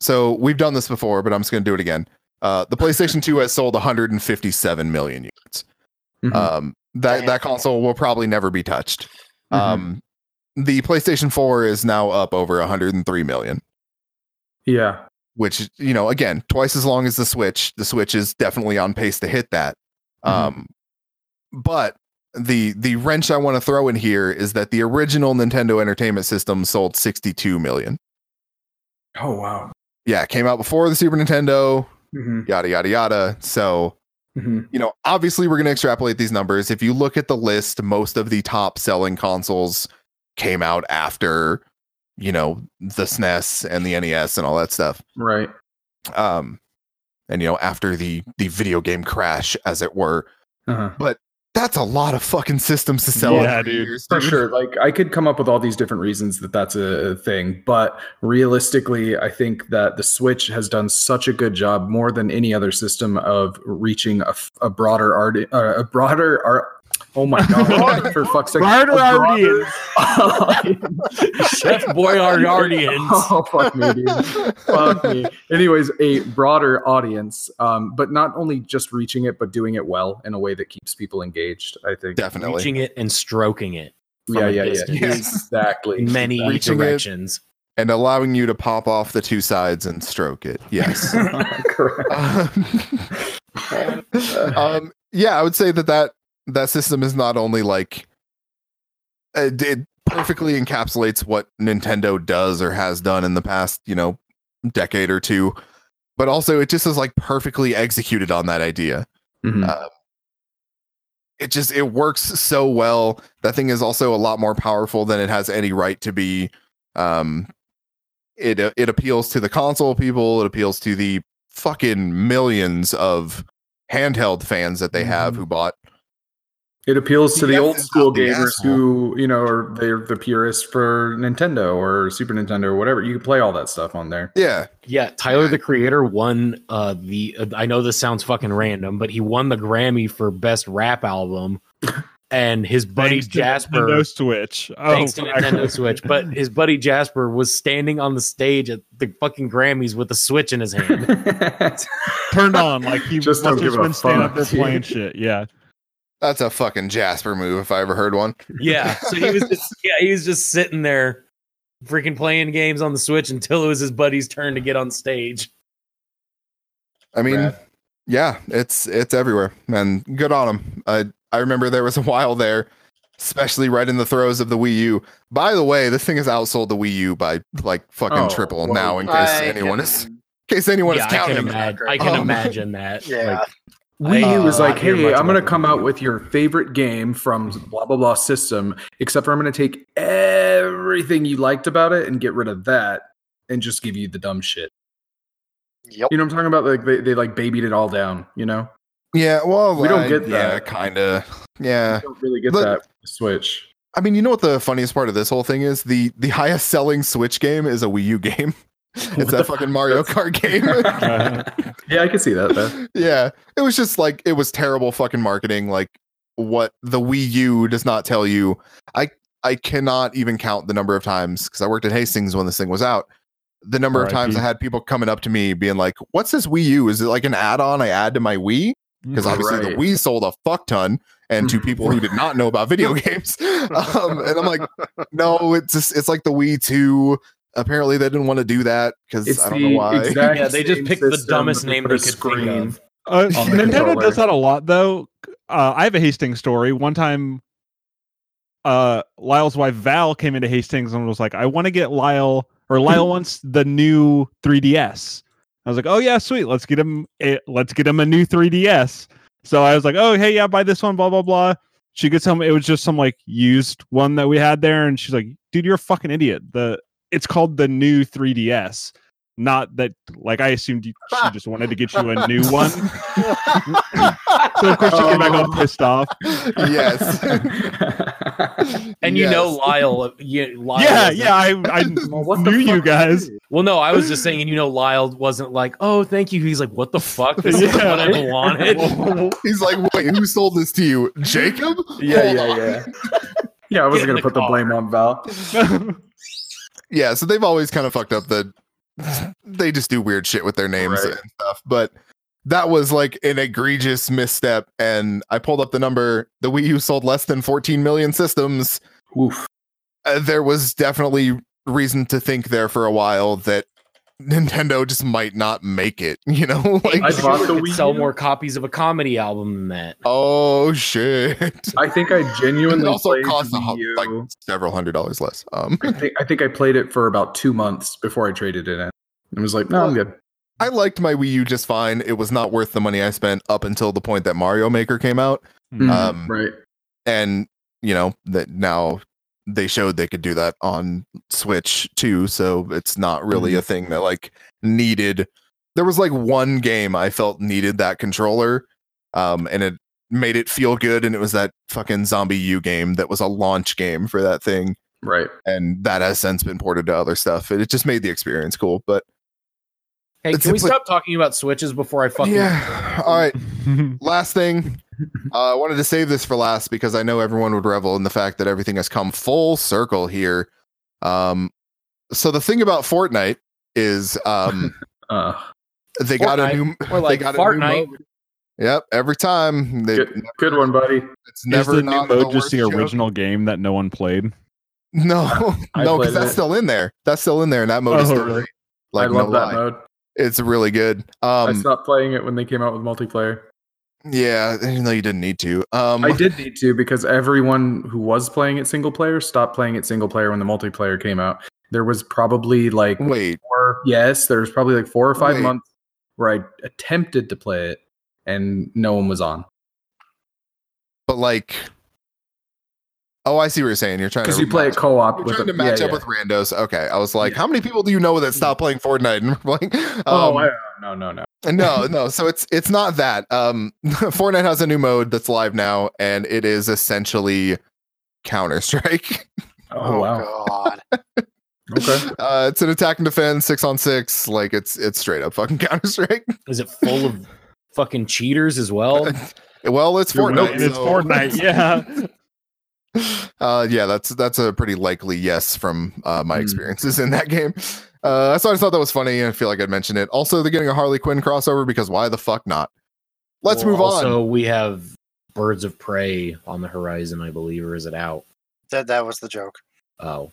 So we've done this before, but I'm just going to do it again. Uh, the PlayStation 2 has sold 157 million units. Mhm. Um, that that console will probably never be touched. Mhm. Um, the PlayStation 4 is now up over 103 million, yeah which you know, again, twice as long as the Switch. The Switch is definitely on pace to hit that. Mhm. Um, but the the wrench I want to throw in here is that the original Nintendo Entertainment System sold 62 million. oh wow Yeah, came out before the Super Nintendo. Mhm. Yada yada yada. So Mhm. you know, obviously we're going to extrapolate these numbers. If you look at the list, most of the top selling consoles came out after, you know, the SNES and the NES and all that stuff. right Um, and you know, after the the video game crash, as it were, uh-huh. that's a lot of fucking systems to sell. Yeah, dude. years, For sure. Like I could come up with all these different reasons that that's a thing, but realistically, I think that the Switch has done such a good job, more than any other system, of reaching a, a broader art, uh, a broader art. Oh my god! for fuck's sake, Broader a audience. Chef Boyardians. oh fuck me, dude. Fuck me. Anyways, a broader audience, um, but not only just reaching it, but doing it well in a way that keeps people engaged. I think. Definitely. Reaching it and stroking it. from Yeah, yeah, yeah. Exactly. Many Reaching it. directions. And allowing you to pop off the two sides and stroke it. Yes. Correct. um, um, yeah, I would say that that that system is not only like it, it perfectly encapsulates what Nintendo does or has done in the past, you know, decade or two, but also it just is like perfectly executed on that idea. Mhm. Uh, it just it works so well. That thing is also a lot more powerful than it has any right to be. Um, it it appeals to the console people. It appeals to the fucking millions of handheld fans that they have Mhm. who bought. It appeals to the old school the gamers asshole. who, you know, are they're the purists for Nintendo or Super Nintendo or whatever. You can play all that stuff on there. Yeah, Yeah, Tyler the Creator won uh the uh, I know this sounds fucking random, but he won the Grammy for best rap album and his buddy Thanks to Jasper Nintendo Switch. Oh, thanks to Nintendo Switch, but his buddy Jasper was standing on the stage at the fucking Grammys with a Switch in his hand. turned on like he Just must don't have give a been standing up fuck, there playing shit. Yeah, That's a fucking Jasper move if I ever heard one. Yeah. So he was just yeah, he was just sitting there freaking playing games on the Switch until it was his buddy's turn to get on stage. I mean, Rad. yeah, it's it's everywhere, and good on him. I I remember there was a while there, especially right in the throes of the Wii U. By the way, this thing has outsold the Wii U by like fucking Oh, triple well, now. In case I anyone can- is, in case anyone yeah, is I can, counting. imagine, I can Um, imagine that. Yeah. Like, Wii U Uh, was like, hey, I'm going to come out with your favorite game from blah, blah, blah system, except for I'm going to take everything you liked about it and get rid of that and just give you the dumb shit. Yep. You know what I'm talking about? Like they, they like babied it all down, you know? Yeah, well, We don't I- get Yeah, kind of. Yeah. I don't really get Look- that Switch. I mean, you know what the funniest part of this whole thing is? The the highest selling Switch game is a Wii U game. It's that fucking Mario Kart game. Yeah, I can see that though. yeah, it was just like it was terrible fucking marketing. Like what the Wii U does not tell you. I I cannot even count the number of times because I worked at Hastings when this thing was out. The number of times I R.I.P.. had people coming up to me being like, "What's this Wii U? Is it like an add-on I add to my Wii?" Because obviously Right. the Wii sold a fuck ton, and to people who did not know about video games, um, and I'm like, no, it's just it's like the Wii Two. Apparently, they didn't want to do that because I don't know why. yeah, they just picked the dumbest name put they a could think of. Uh, Nintendo controller. does that a lot, though. Uh, I have a Hastings story. One time, uh, Lyle's wife Val came into Hastings and was like, "I want to get Lyle, or Lyle wants the new 3DS." I was like, "Oh yeah, sweet. Let's get him. A, let's get him a new 3DS." So I was like, "Oh hey, yeah, buy this one." Blah blah blah. She gets home. It was just some like used one that we had there, and she's like, "Dude, you're a fucking idiot. The it's called the new 3DS." Not that, like I assumed you, she just wanted to get you a new one. So of course she came back all um, pissed off. yes. And you know Lyle, uh, yeah, Lyle yeah, wasn't- yeah, I, I Well, what the knew you fuck? guys. Well, no, I was just saying, and you know, Lyle wasn't like, "Oh, thank you." He's like, "What the fuck? This is Yeah. what I wanted." He's like, wait, who sold this to you? Jacob? Yeah, Hold yeah, on. yeah. Yeah, I wasn't in gonna the put the car. blame on Val. Yeah, so they've always kind of fucked up the they just do weird shit with their names Right. and stuff. But that was like an egregious misstep. And I pulled up the number. The Wii U sold less than 14 million systems. Oof. Uh, there was definitely reason to think there for a while that Nintendo just might not make it, you know? like, I bought the could Wii sell U. more copies of a comedy album than that. oh shit. I think I It genuinely also cost costs a, Wii hu- U. like several hundred dollars less. Um, I think I think I played it for about two months before I traded it in. It was like, no, I'm good. I liked my Wii U just fine. It was not worth the money I spent up until the point that Mario Maker came out. Mm, Um, right. and you know that now they showed they could do that on switch too so it's not really a thing that like needed there was like one game i felt needed that controller um and it made it feel good and it was that fucking zombie u game that was a launch game for that thing Right. and that has since been ported to other stuff it, it just made the experience cool but Hey, It's can we simply- stop talking about switches before I fucking? yeah all right last thing uh, i wanted to save this for last because i know everyone would revel in the fact that everything has come full circle here um so the thing about fortnite is um Uh, they got a new Or they got Fart a new mode. yep every time they, good, good one, buddy. it's Is never the new not mode the just the worst joke. original game that no one played? no I no because that's it. still in there that's still in there and that mode is Oh, still really? like I love no that lie. mode. it's really good I um stopped playing it when they came out with multiplayer. Yeah even though you didn't need to um I did need to because everyone who was playing it single player stopped playing it single player when the multiplayer came out. There was probably like wait four, yes, there was probably like four or five Wait. months where I attempted to play it and no one was on but like oh i see what you're saying you're trying to because you play it co-op You're with trying a- to match yeah, up yeah. with randos. Okay, I was like, Yeah. how many people do you know that stopped playing Fortnite and were playing? Oh, Um, I, no, no, no. No, no. So it's it's not that. Um, Fortnite has a new mode that's live now, and it is essentially Counter Strike. Oh, wow. God. Okay. Uh, it's an attack and defense, six on six. Like it's it's straight up fucking Counter Strike. Is it full of fucking cheaters as well? well, it's You're Fortnite. And it's Fortnite, yeah. uh yeah that's that's a pretty likely yes from uh my Hmm. experiences in that game uh so i just thought that was funny and i feel like i'd mention it also they're getting a harley quinn crossover because why the fuck not let's Well, move on So we have Birds of Prey on the horizon, I believe, or is it out? That that was the joke. Oh,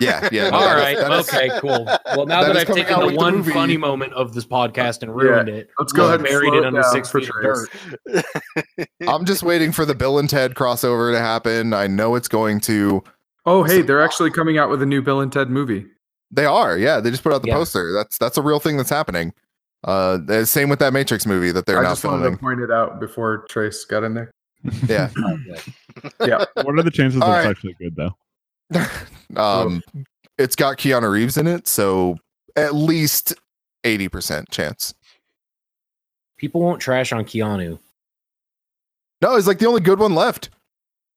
Yeah, yeah. All right. all that is- right, okay, cool. Well, now that that, is I've taken the with the one funny moment of this podcast and ruined it, Let's go uh, ahead and buried it it under six for feet of dirt. I'm just waiting for the Bill and Ted crossover to happen. I know it's going to. Oh, hey, they're actually coming out with a new Bill and Ted movie. They are, yeah. They just put out the Yeah. poster. That's that's a real thing that's happening. Uh, same with that Matrix movie that they're I now just wanted filming. to point it out before Trace got in there. Yeah. Yeah. What are the chances All that it's right. actually good though? um, it's got Keanu Reeves in it, so at least eighty percent chance. People won't trash on Keanu. No, he's like the only good one left.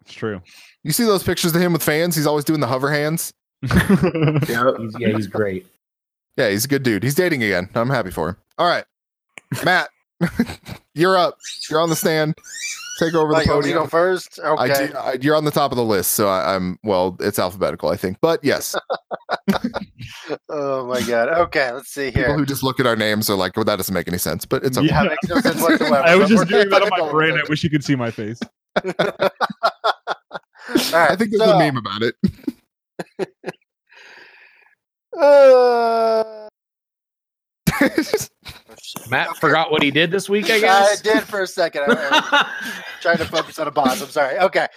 It's true. You see those pictures of him with fans? He's always doing the hover hands. Yeah. He's, yeah, he's great. Yeah, he's a good dude. He's dating again. I'm happy for him. All right, Matt, you're up. You're on the stand. Take over the Like, you want me to podium. go first? I Okay. do, I, you're on the top of the list, so I, I'm well. It's alphabetical, I think, but yes, Oh my god. Okay, let's see here. people who just look at our names are like, "Well, that doesn't make any sense," but it's okay. Yeah, makes no sense whatsoever. I was just doing that on my brain. I wish you could see my face. All right, I think there's so, a meme about it. Uh, Matt forgot what he did this week, I guess. I did for a second. I, I trying to focus on a boss. I'm sorry. Okay,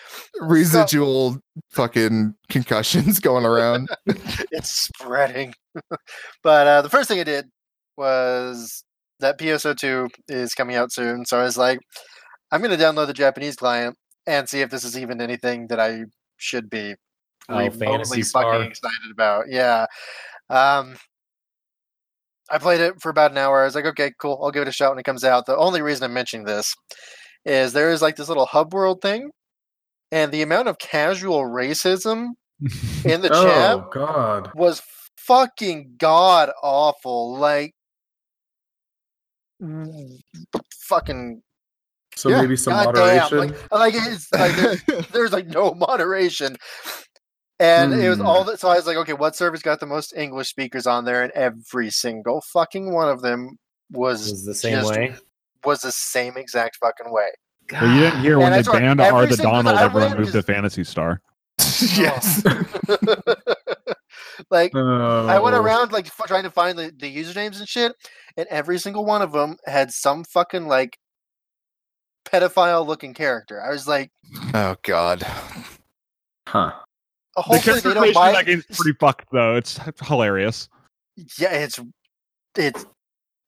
Residual fucking concussions going around. it's spreading. but uh, the first thing I did was that PSO2 is coming out soon. So I was like, I'm going to download the Japanese client and see if this is even anything that I should be remotely Star. fucking excited about. Yeah. Um, I played it for about an hour. I was like, okay, cool. I'll give it a shot when it comes out. The only reason I'm mentioning this is there is like this little hub world thing, and the amount of casual racism in the chat Oh God. was fucking god awful. Like, fucking So Yeah, maybe some goddamn. moderation. Like, like it's like there's, there's like no moderation. And it was Hmm. all that. So I was like, okay, what server's got the most English speakers on there? And every single fucking one of them was was the same just- way. was the same exact fucking way. Well, you didn't hear when And I they banned every R the Donald, I everyone went moved to Phantasy Star. yes. like I went Oh. around like f- trying to find the, the usernames and shit, and every single one of them had some fucking like pedophile looking character. I was like, Oh God. Huh. The hopefully they character don't creation buy. that game's pretty fucked though. It's hilarious. Yeah, it's it's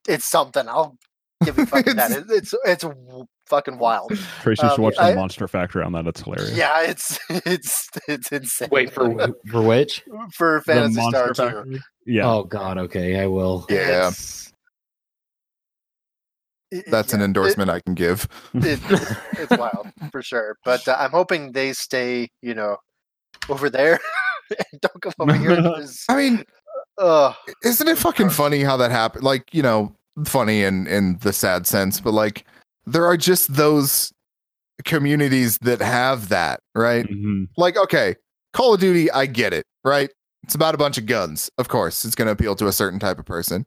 it's something. I'll give you fucking that. It, it's it's w- fucking wild. Trace used to Um, watch I- the Monster Factory on that. It's hilarious. Yeah, it's it's it's insane. Wait for for which? for Phantasy Star Monster too. Factory. Yeah. Oh God. Okay, I will. Yeah, It's- it- that's an yeah, it- endorsement I can give. it, it's wild for sure. But uh, I'm hoping they stay, you know, over there don't come over here. 'cause, I mean, uh, isn't it fucking funny how that happened? Like, you know, funny in in the sad sense, but like, there are just those communities that have that, right? Mhm. Like, okay, Call of Duty, I get it, right? It's about a bunch of guns. Of course, it's going to appeal to a certain type of person.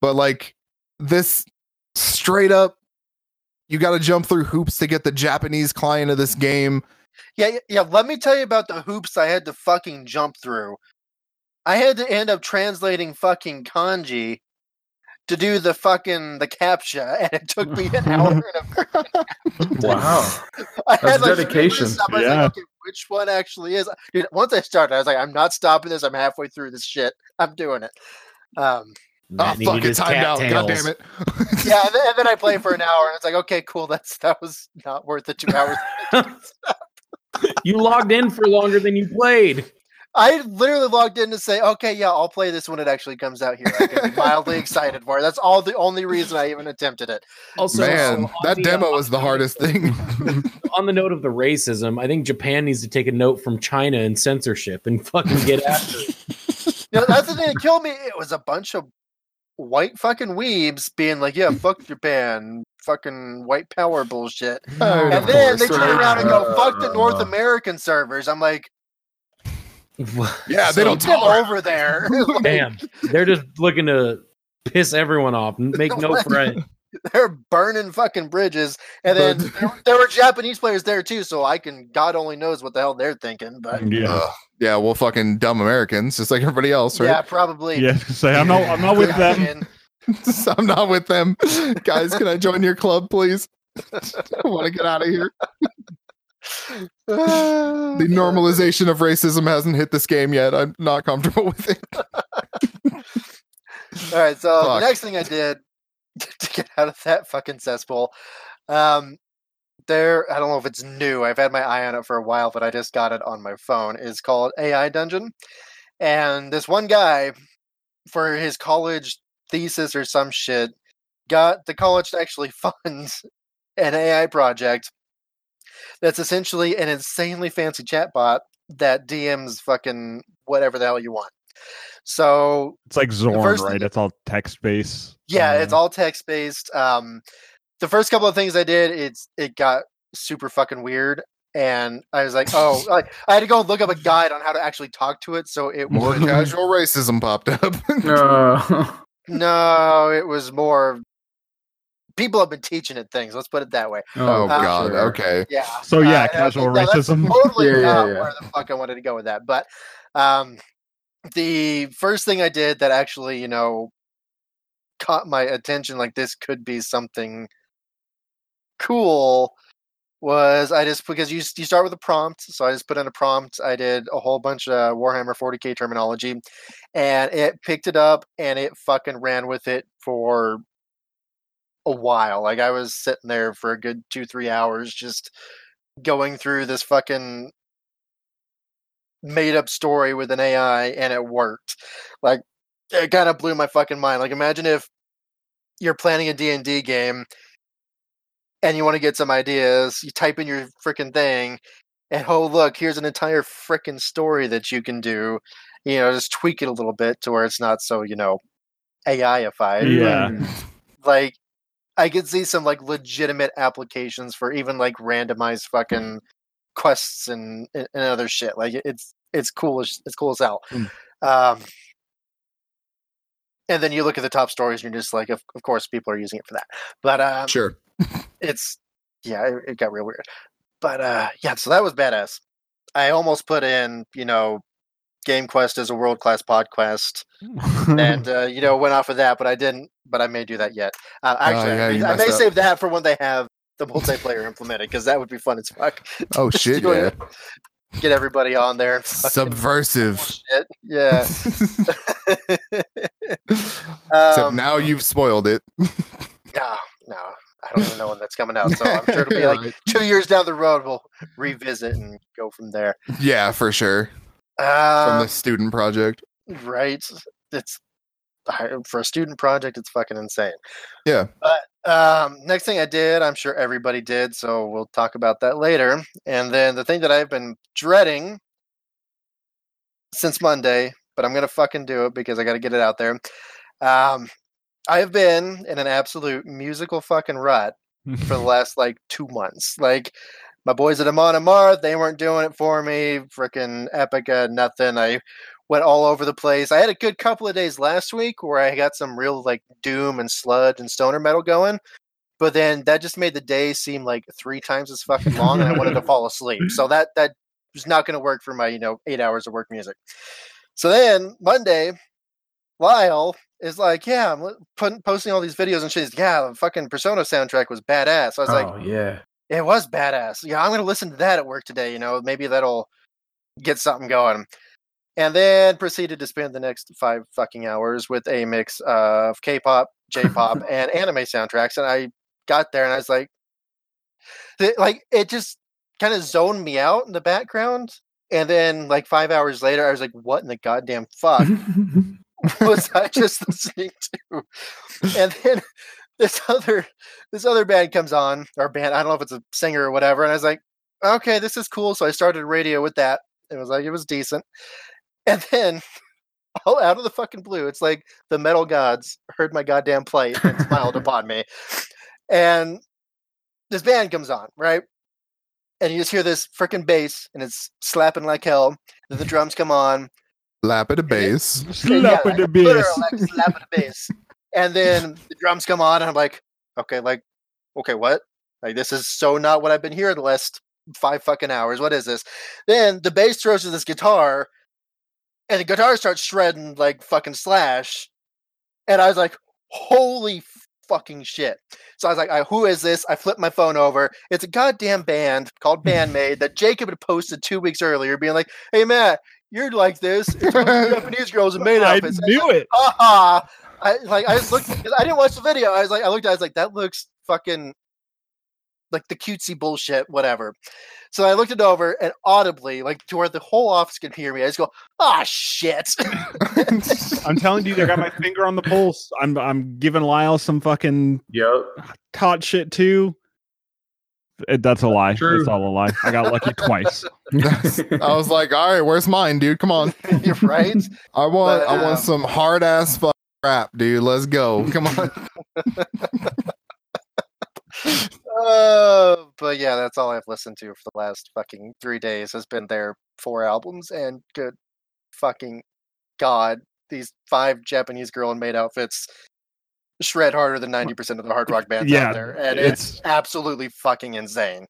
But like this straight up you got to jump through hoops to get the Japanese client of this game. Yeah, yeah, yeah. Let me tell you about the hoops I had to fucking jump through. I had to end up translating fucking kanji to do the fucking the captcha, and it took me an hour and a Wow. I That's had like dedication. minutes. I Yeah. like, okay, which one actually is? Dude, once I started, I was like, I'm not stopping this. I'm halfway through this shit. I'm doing it. Um, Oh, Matt fuck, needed it timed out. God damn it. yeah, and then, and then I play for an hour, and it's like, okay, cool. That's that was not worth the two hours. You logged in for longer than you played. I literally logged in to say, okay, yeah, I'll play this when it actually comes out here. I can be mildly excited for it. That's all the only reason I even attempted it. Also, Man, on that the, demo uh, was the hardest thing. on the note of the racism, I think Japan needs to take a note from China and censorship and fucking get after it. You know, that's the thing that killed me. It was a bunch of white fucking weebs being like, yeah, fuck Japan, fucking white power bullshit. Oh, And of then they turn right? around and go, uh, fuck the North uh, uh, American servers. I'm like, Yeah, they don't "Get tolerate. over there. Damn, they're just looking to piss everyone off, and make no friends. they're burning fucking bridges, and then there, there were Japanese players there too. So I can, God only knows what the hell they're thinking, but mm, Yeah. Ugh. yeah, well, fucking dumb Americans, just like everybody else, right? yeah, probably. Yeah, say I'm not I'm not with Yeah, them. I'm not with them, guys. Can I join your club, please? I want to get out of here. The normalization of racism hasn't hit this game yet. I'm not comfortable with it. All right, so Fuck. the next thing I did to get out of that fucking cesspool, um, there I don't know if it's new. I've had my eye on it for a while, but I just got it on my phone. It's called AI Dungeon, and this one guy for his college thesis or some shit got the college to actually fund an AI project that's essentially an insanely fancy chatbot that DMs fucking whatever the hell you want. So It's like Zork, right? thing- It's all text based. yeah, it's all text based. Um, the first couple of things I did, it's it got super fucking weird, and I was like, oh, like I had to go look up a guide on how to actually talk to it. So it More casual racism popped up. Uh, no, it was more. People have been teaching it things. Let's put it that way. oh Uh, god. sure. Okay. Yeah. So yeah, Uh, casual no, that's racism. Totally Yeah, yeah, not yeah. where the fuck I wanted to go with that. But um, the first thing I did that actually, you know, caught my attention, like this could be something cool, was I just because you you start with a prompt, so I just put in a prompt. I did a whole bunch of Warhammer 40k terminology, and it picked it up and it fucking ran with it for a while. Like I was sitting there for a good two three hours just going through this fucking made up story with an AI and it worked. Like it kind of blew my fucking mind. Like imagine if you're planning a D&D game and you want to get some ideas, you type in your freaking thing and oh look, here's an entire freaking story that you can do. You know, just tweak it a little bit to where it's not so, you know, AI-ified. Yeah. Like I could see some like legitimate applications for even like randomized fucking quests and, and and other shit. Like it's it's cool as it's cool as hell. Mm. Um, and then you look at the top stories and you're just like, of, of course, people are using it for that. But um, Sure. It's yeah, it, it got real weird. But uh, yeah, so that was badass. I almost put in, you know, Game Quest as a world class podcast, and uh, you know went off of that, but I didn't. But I may do that yet. Uh, actually, Oh, yeah, I, may, I may up. save that for when they have the multiplayer implemented because that would be fun as fuck. Oh shit, yeah. Get everybody on there. Subversive. shit. Yeah. Except um, now you've spoiled it. no, no, I don't even know when that's coming out. So I'm sure it'll be like two years down the road. We'll revisit and go from there. Yeah, for sure. From Uh, the student project. right. It's for a student project. It's fucking insane. Yeah. Um, next thing I did, I'm sure everybody did, so we'll talk about that later. And then the thing that I've been dreading since Monday, but I'm gonna fucking do it because I got to get it out there. Um, I've been in an absolute musical fucking rut for the last like two months. Like my boys at Amon Amarth, they weren't doing it for me. Freaking Epica, nothing. I went all over the place. I had a good couple of days last week where I got some real like doom and sludge and stoner metal going. But then that just made the day seem like three times as fucking long, and I wanted to fall asleep. So that that was not going to work for my you know eight hours of work music. So then Monday, Lyle is like, "Yeah, I'm putting posting all these videos and she's, He's, Yeah, the fucking Persona soundtrack was badass. I was like, oh yeah. it was badass. Yeah, I'm gonna listen to that at work today. You know, maybe that'll get something going. And then proceeded to spend the next five fucking hours with a mix of K-pop, J-pop, and anime soundtracks. And I got there and I was like, th- like it just kind of zoned me out in the background. And then like five hours later, I was like, what in the goddamn fuck was I just listening to? And then this other this other band comes on, or band, I don't know if it's a singer or whatever, and I was like, okay, this is cool. So I started radio with that. It was like it was decent. And then all out of the fucking blue, it's like the metal gods heard my goddamn plight and smiled upon me. And this band comes on, right? And you just hear this freaking bass and it's slapping like hell. Then the drums come on, Lap at a bass. Slap yeah, in the literal, bass. like slap at the bass. And then the drums come on, and I'm like, Okay, like, okay, what? Like, this is so not what I've been hearing the last five fucking hours. What is this? Then the bass throws to this guitar, and the guitar starts shredding like fucking Slash, and I was like, holy fucking shit. So I was like, I, who is this? I flipped my phone over. It's a goddamn band called Band-Maid that Jacob had posted two weeks earlier, being like, hey, Matt, you're like this. It's a Japanese girls in made I outfits. And knew it. haha. I like I just looked I didn't watch the video. I was like I looked at it, I was like, that looks fucking like the cutesy bullshit, whatever. So I looked it over and audibly, like to where the whole office could hear me, I just go, ah shit. I'm telling you, I got my finger on the pulse. I'm I'm giving Lyle some fucking Yep. hot shit too. It, that's a lie. True. That's all a lie. I got lucky twice. I was like, all right, where's mine, dude? Come on. You're right. I want But, I um, want some hard ass fuck rap, dude. Let's go. Come on. Uh, but yeah, that's all I've listened to for the last fucking three days has been their four albums and good fucking god, these five Japanese girl in maid outfits shred harder than ninety percent of the hard rock bands Yeah, out there. And it's, it's- absolutely fucking insane.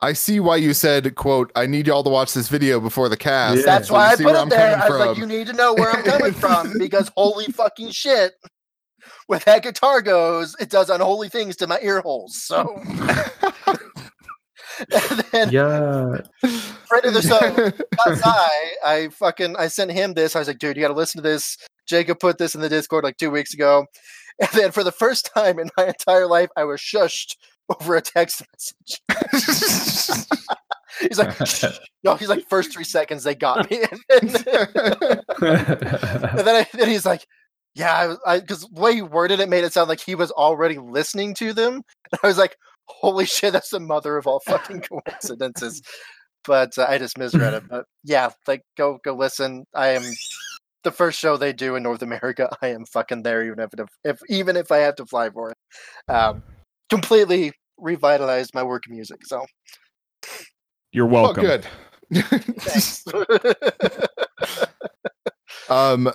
I see why you said, quote, I need y'all to watch this video before the cast. Yeah. That's so why I put it I'm there. I was like, you need to know where I'm coming from because holy fucking shit. Where that guitar goes, it does unholy things to my ear holes. So and then yeah. friend of the show, Kazai, I fucking I sent him this. I was like, dude, you gotta listen to this. Jacob put this in the Discord like two weeks ago. And then for the first time in my entire life, I was shushed over a text message. he's like, no, he's like, first three seconds they got me. and then, and then, I, then he's like, yeah, I because the way he worded it made it sound like he was already listening to them. And I was like, holy shit, that's the mother of all fucking coincidences. But uh, I just misread it. But yeah, like go go listen. I am the first show they do in North America. I am fucking there, even if if, if even if I have to fly for it. Um, completely revitalized my work music. So You're oh, welcome. good. thanks. um,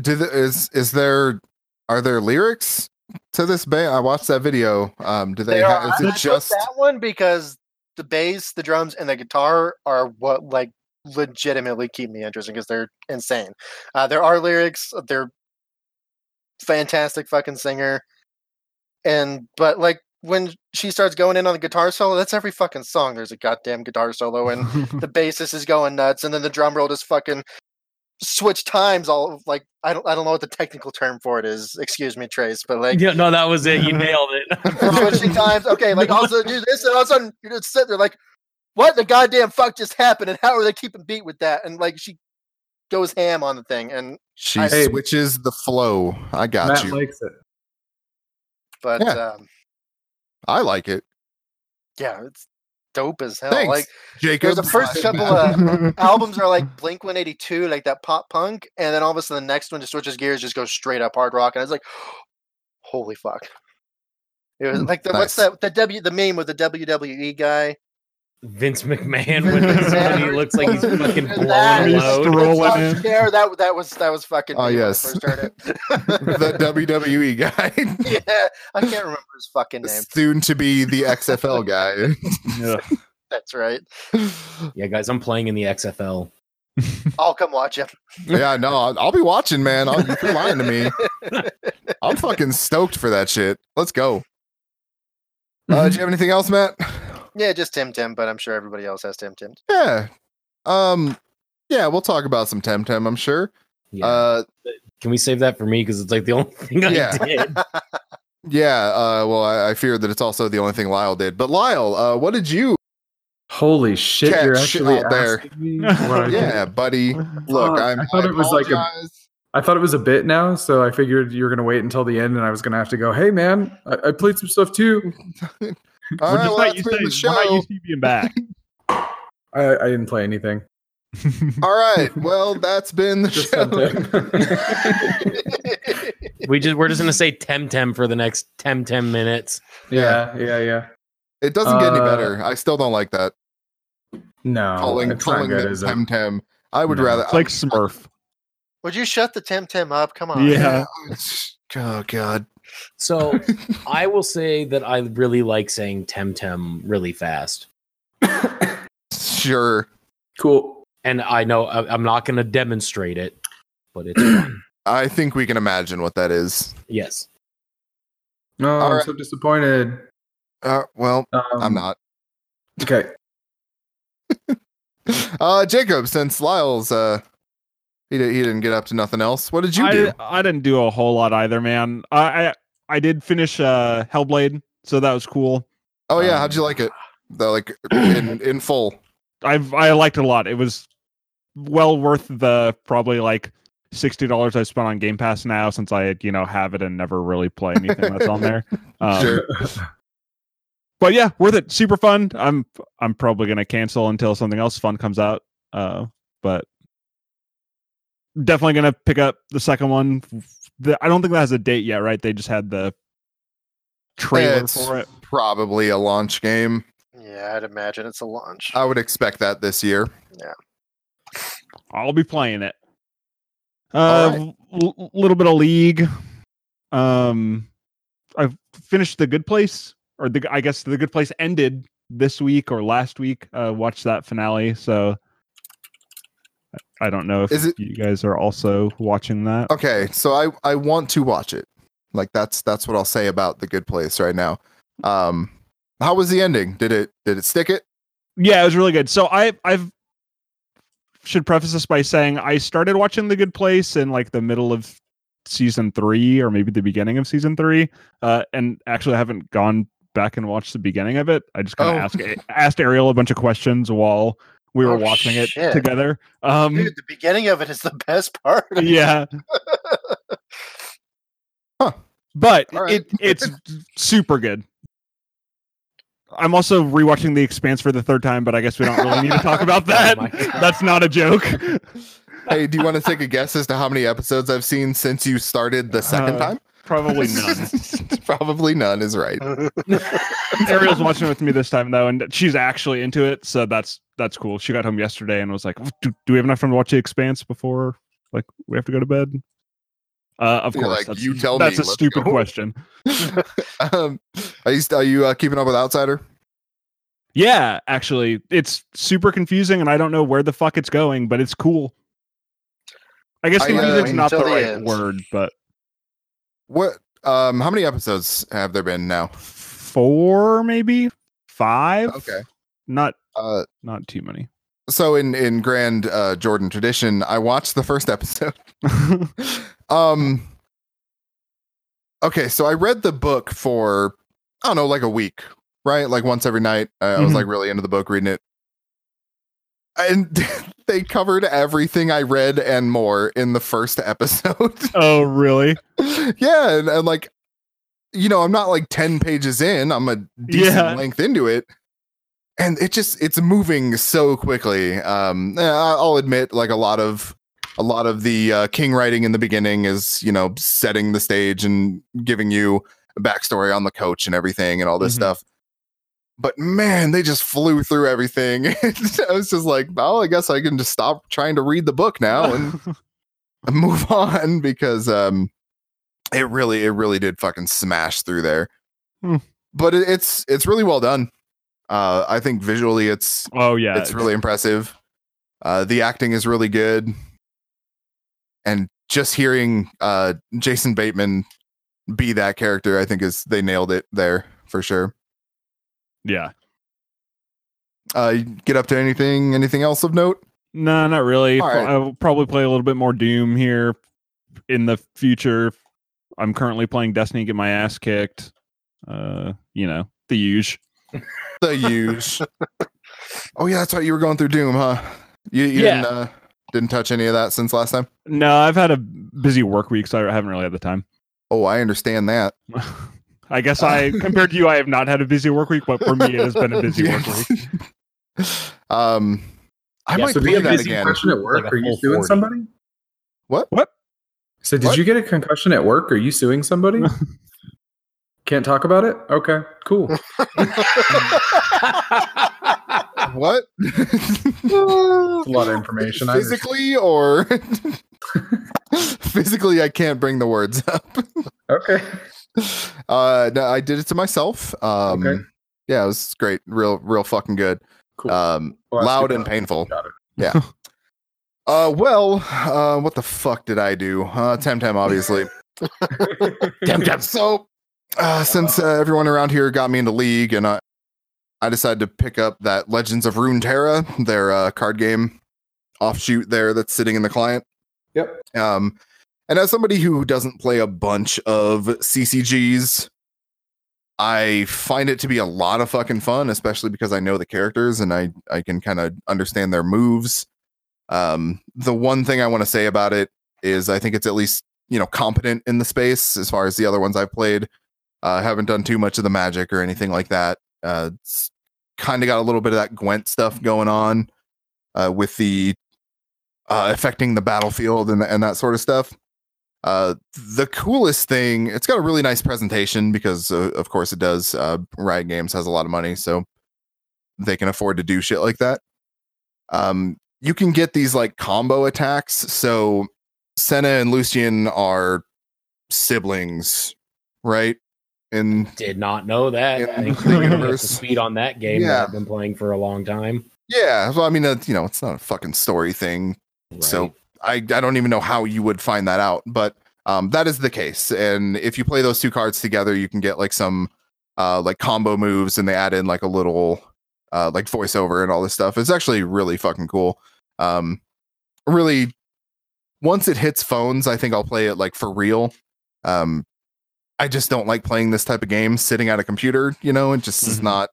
do the, is is there are there lyrics to this band? I watched that video. Um, do they? They have, are- is I it just? that one because the bass, the drums, and the guitar are what like legitimately keep me interested because they're insane. Uh, there are lyrics. They're fantastic fucking singer, and but like when she starts going in on the guitar solo, that's every fucking song. There's a goddamn guitar solo, and the bassist is going nuts, and then the drum roll just fucking switch times. All like I don't I don't know what the technical term for it is. Excuse me, Trace, but like Yeah, no, that was it. You nailed it. switching times. Okay, like also do this, and all of a sudden you're just sitting there like, what the goddamn fuck just happened, and how are they keeping beat with that? And like she goes ham on the thing, and She Hey. switches the flow. I got Matt you. likes it. but Yeah. um, I like it. yeah, it's dope as hell. Thanks, Like Jacob. the first couple of albums are like Blink 182, like that pop punk, and then all of a sudden the next one just switches gears, just goes straight up hard rock, and I was like, holy fuck. It was like the, what's that? The W, the meme with the WWE guy. Vince McMahon Vince with his McMahon. he looks like he's fucking That blowing is load. stro- in. on that that was that was fucking. Oh, me when I yes. first the WWE guy, yeah, I can't remember his fucking name. soon to be the XFL guy. Yeah. That's right. Yeah, guys, I'm playing in the XFL. I'll come watch him. yeah, no, I'll, I'll be watching, man. I'll, you're lying to me. I'm fucking stoked for that shit. Let's go. Uh, do you have anything else, Matt? Yeah, just Tim Tim, but I'm sure everybody else has Tim Tim. Yeah. Um. Yeah, we'll talk about some Temtem. I'm sure. Yeah. Uh. Can we save that for me? Because it's like the only thing I Yeah. did. Yeah. Uh. Well, I, I fear that it's also the only thing Lyle did. But Lyle, uh, what did you? Holy shit! You're actually out there. me what I. Yeah, buddy. Look, Fuck, I'm. I thought it was like a- apologize. I thought it was a bit now, so I figured you were gonna wait until the end, and I was gonna have to go. Hey, man, I, I played some stuff too. All we're right, just well, not that's used been to, the show. we're not used to you being back. I, I didn't play anything. All right. Well, that's been the Just show. We just we're just gonna say Temtem for the next 10 10 minutes. yeah, yeah, yeah. It doesn't get any Uh, better. I still don't like that. No, calling it's not calling good, them is it? Temtem. I would No. rather. It's like Smurf. Would you shut the Tim Tim up? Come on. Yeah. Oh God. So I will say that I really like saying Temtem really fast. Sure. Cool. And I know I- I'm not going to demonstrate it, but it's fun. I think we can imagine what that is. yes. No, All I'm right. so disappointed. Uh, well, Um, I'm not. Okay. Uh, Jacob, since Lyle's uh, he di- he didn't get up to nothing else. What did you I, do? I didn't do a whole lot either, man. I I, I did finish uh Hellblade, so that was cool. Oh yeah, um, how'd you like it? The like in in full. I've I liked it a lot. It was well worth the probably like sixty dollars I spent on Game Pass now since I you know have it and never really play anything that's on there. Um, Sure. But yeah, worth it. Super fun. I'm I'm probably gonna cancel until something else fun comes out. Uh, but definitely gonna pick up the second one. The, I don't think that has a date yet, right? They just had the trailer It's for it. Probably a launch game. Yeah, I'd imagine it's a launch. I would expect that this year. Yeah, I'll be playing it. Uh, All l- little bit of League. Um, I've finished the Good Place, or the I guess the Good Place ended this week or last week. Uh, watched that finale, so I- I don't know if Is it- you guys are also watching that. Okay, so I I want to watch it. Like that's that's what I'll say about the Good Place right now. Um, how was the ending? Did it did it stick it? Yeah, it was really good. So I I've should preface this by saying I started watching The Good Place in like the middle of season three or maybe the beginning of season three, uh, and actually I haven't gone back and watched the beginning of it. I just kind of Oh. asked asked Ariel a bunch of questions while we were Oh, watching it together. Um, Dude, the beginning of it is the best part. yeah. Huh. But All right. it it's super good. I'm also rewatching The Expanse for the third time, but I guess we don't really need to talk about that. Oh. That's not a joke. Hey, do you want to take a guess as to how many episodes I've seen since you started the second Uh, time? Probably none. Probably none is right. Ariel's watching with me this time though, and she's actually into it, so that's that's cool. She got home yesterday and was like, "Do, do we have enough time to watch The Expanse before like we have to go to bed?" Uh, of You're course, like, that's, "You tell that's me, a stupid go." question. um, are you are you uh, keeping up with Outsider? Yeah, actually, it's super confusing, and I don't know where the fuck it's going, but it's cool. I guess I, uh, confusing is not the the right end. word, but What? Um, how many episodes have there been now? four, maybe five. Okay. not Uh, not too many. so in in grand uh, Jordan tradition, I watched the first episode. um. Okay, so I read the book for I don't know, like a week, right? Like once every night. I, I was Mhm. like really into the book, reading it, and they covered everything I read and more in the first episode. oh, really? yeah, and, and like, you know, I'm not like ten pages in. I'm a decent Yeah. length into it, and it just it's moving so quickly. Um, eh, I'll admit, like a lot of a lot of the uh, king writing in the beginning is you know setting the stage and giving you a backstory on the coach and everything and all this Mhm. stuff. But man, they just flew through everything. I was just like, well, I guess I can just stop trying to read the book now and move on because um it really it really did fucking smash through there. Hmm. but it, it's it's really well done. Uh i think visually it's oh yeah, it's really impressive. Uh the acting is really good. And just hearing uh jason bateman be that character i think is they nailed it there for sure yeah. uh get up to anything anything else of note No, not really. All right. I'll probably play a little bit more Doom here in the future. I'm currently playing Destiny, get my ass kicked. Uh, you know, the usual. the use oh yeah that's right you were going through doom huh you, you Yeah. didn't uh didn't touch any of that since last time No, I've had a busy work week, so I haven't really had the time. oh i understand that I guess I, compared to you, I have not had a busy work week, but for me, it has been a busy work week. um, I Yeah, might So play you that get a again. concussion at work? Like Are you suing 40. somebody? What? What? So did What? you get a concussion at work? Are you suing somebody? Can't talk about it? Okay, cool. What? That's a lot of information. I. Physically or physically, I can't bring the words up. Okay. uh, no, I did it to myself. Um, Okay. yeah, it was great. Real, real fucking good. Cool. Um, Well, loud and painful. Got it. Yeah. uh, well, uh, what the fuck did I do? Uh, Temtem, obviously. Temtem. So, uh, since uh, everyone around here got me into League, and I, I decided to pick up that Legends of Runeterra, their uh, card game offshoot there that's sitting in the client. Yep. Um, and as somebody who doesn't play a bunch of CCGs, I find it to be a lot of fucking fun, especially because I know the characters and I I can kind of understand their moves. Um, the one thing I want to say about it is I think it's at least you know competent in the space as far as the other ones I've played. Uh, I haven't done too much of the magic or anything like that. Uh, it's kind of got a little bit of that Gwent stuff going on uh, with the uh, affecting the battlefield and, and that sort of stuff. Uh, the coolest thing, it's got a really nice presentation because, uh, of course, it does. Uh, Riot Games has a lot of money, so they can afford to do shit like that. Um, you can get these like combo attacks. So Senna and Lucian are siblings, right? And Did not know that. In the you the universe. speed on that game Yeah. that I've been playing for a long time. yeah, well, I mean, uh, you know, it's not a fucking story thing. So Right. I, I don't even know how you would find that out, but um, that is the case. And if you play those two cards together, you can get like some uh, like combo moves, and they add in like a little uh, like voiceover and all this stuff. It's actually really fucking cool. Um, really, once it hits phones, I think I'll play it like for real. Um, I just don't like playing this type of game sitting at a computer. You know, it just is Mhm. not.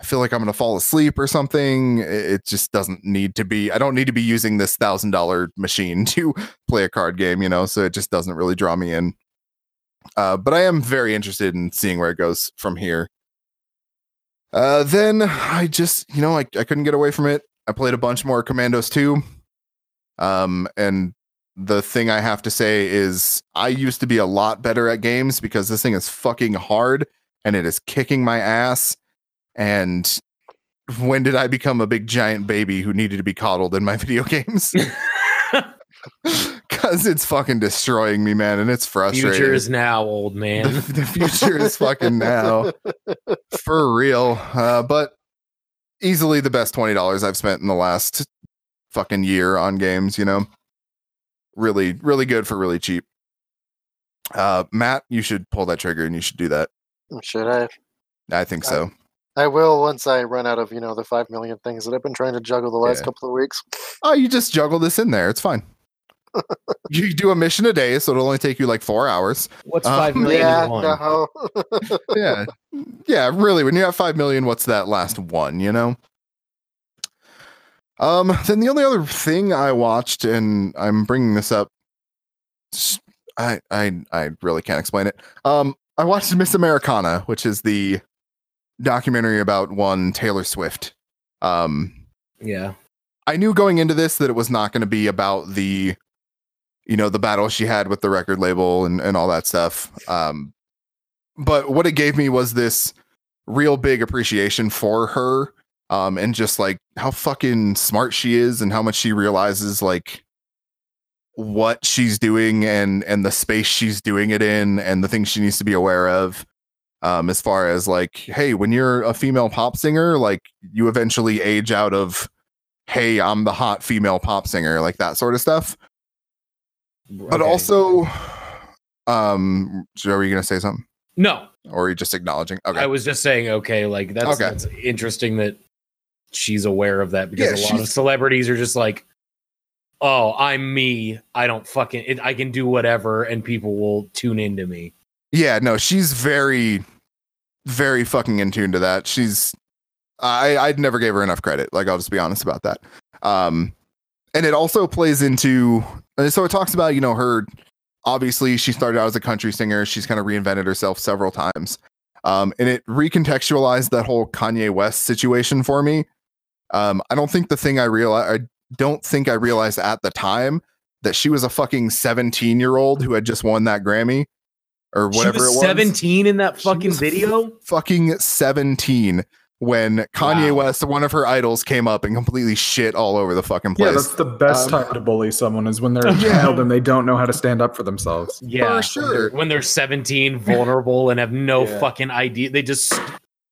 I feel like I'm going to fall asleep or something. It just doesn't need to be. I don't need to be using this thousand dollar machine to play a card game, you know. So it just doesn't really draw me in. Uh, but I am very interested in seeing where it goes from here. Uh, then I just, you know, I, I couldn't get away from it. I played a bunch more Commandos 2. Um, and the thing I have to say is I used to be a lot better at games because this thing is fucking hard and it is kicking my ass. And when did I become a big giant baby who needed to be coddled in my video games? Because it's fucking destroying me, man, and it's frustrating. Future is now, old the, man. the future is fucking now, for real. Uh, but easily the best twenty dollars I've spent in the last fucking year on games. You know, really, really good for really cheap. Uh, Matt, you should pull that trigger and you should do that. Should I? I think so. I will once I run out of you know the five million things that I've been trying to juggle the last Yeah. couple of weeks. Oh, you just juggle this in there. It's fine. you do a mission a day, so it'll only take you like four hours. What's Um, five million yeah, in one? no. yeah yeah really when you have 5 million what's that last one you know um then the only other thing i watched and i'm bringing this up I I I really can't explain it um i watched miss americana which is the documentary about one taylor swift um Yeah. I knew going into this that it was not going to be about the, you know, the battle she had with the record label and, and all that stuff. Um, but what it gave me was this real big appreciation for her um, and just like how fucking smart she is and how much she realizes like what she's doing and and the space she's doing it in and the things she needs to be aware of um as far as like hey when you're a female pop singer like you eventually age out of hey, I'm the hot female pop singer, like that sort of stuff. But also, um, are you gonna say something, no. or are you just acknowledging? Okay, I was just saying, okay, like that's, Okay. that's interesting that she's aware of that because Yeah, a lot of celebrities are just like, oh, I'm me. I don't fucking, it, I can do whatever, and people will tune into me. yeah, no, she's very, very fucking in tune to that. She's, I, I'd never gave her enough credit. Like, I'll just be honest about that. Um, and it also plays into, so it talks about, you know, her. Obviously, she started out as a country singer. She's kind of reinvented herself several times. Um, and it recontextualized that whole Kanye West situation for me. Um, I don't think the thing I realized, I don't think I realized at the time that she was a fucking 17 year old who had just won that Grammy or whatever she was it was. 17 in that fucking was video. Fucking 17. when Kanye Wow. West, one of her idols, came up and completely shit all over the fucking place. Yeah, that's the best Um, time to bully someone is when they're a Yeah. child and they don't know how to stand up for themselves. Yeah, For when sure. they're- When they're 17, vulnerable, and have no Yeah. fucking idea. They just,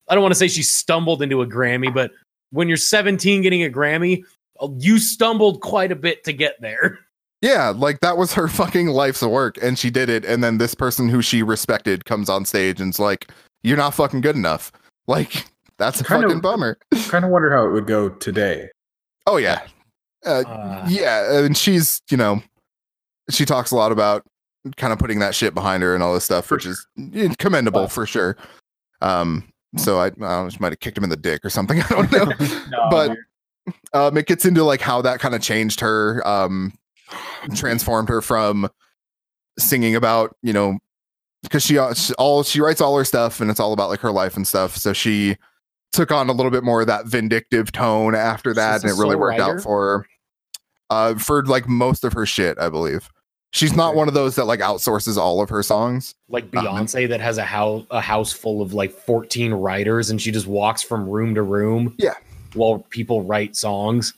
I don't want to say she stumbled into a Grammy, but when you're 17 getting a Grammy, you stumbled quite a bit to get there. Yeah, like that was her fucking life's work, and she did it. And then this person who she respected comes on stage and's like, "You're not fucking good enough." Like that's a Kind of- fucking bummer. kind of wonder how it would go today. Oh yeah, uh, Uh, yeah, and she's you know, she talks a lot about kind of putting that shit behind her and all this stuff, For which is commendable Wow. for sure. Um, so I, I don't know, she might have kicked him in the dick or something. I don't know. No, But- um, it gets into like how that kind of changed her, um, transformed her from singing about you know because she, uh, all she writes all her stuff and it's all about like her life and stuff. So she took on a little bit more of that vindictive tone after that, and it really worked writer? out for her. Uh, for like most of her shit, I believe. She's not Okay. one of those that like outsources all of her songs. like Uh-huh. Beyonce that has a house a house full of like 14 writers and she just walks from room to room. Yeah. While people write songs.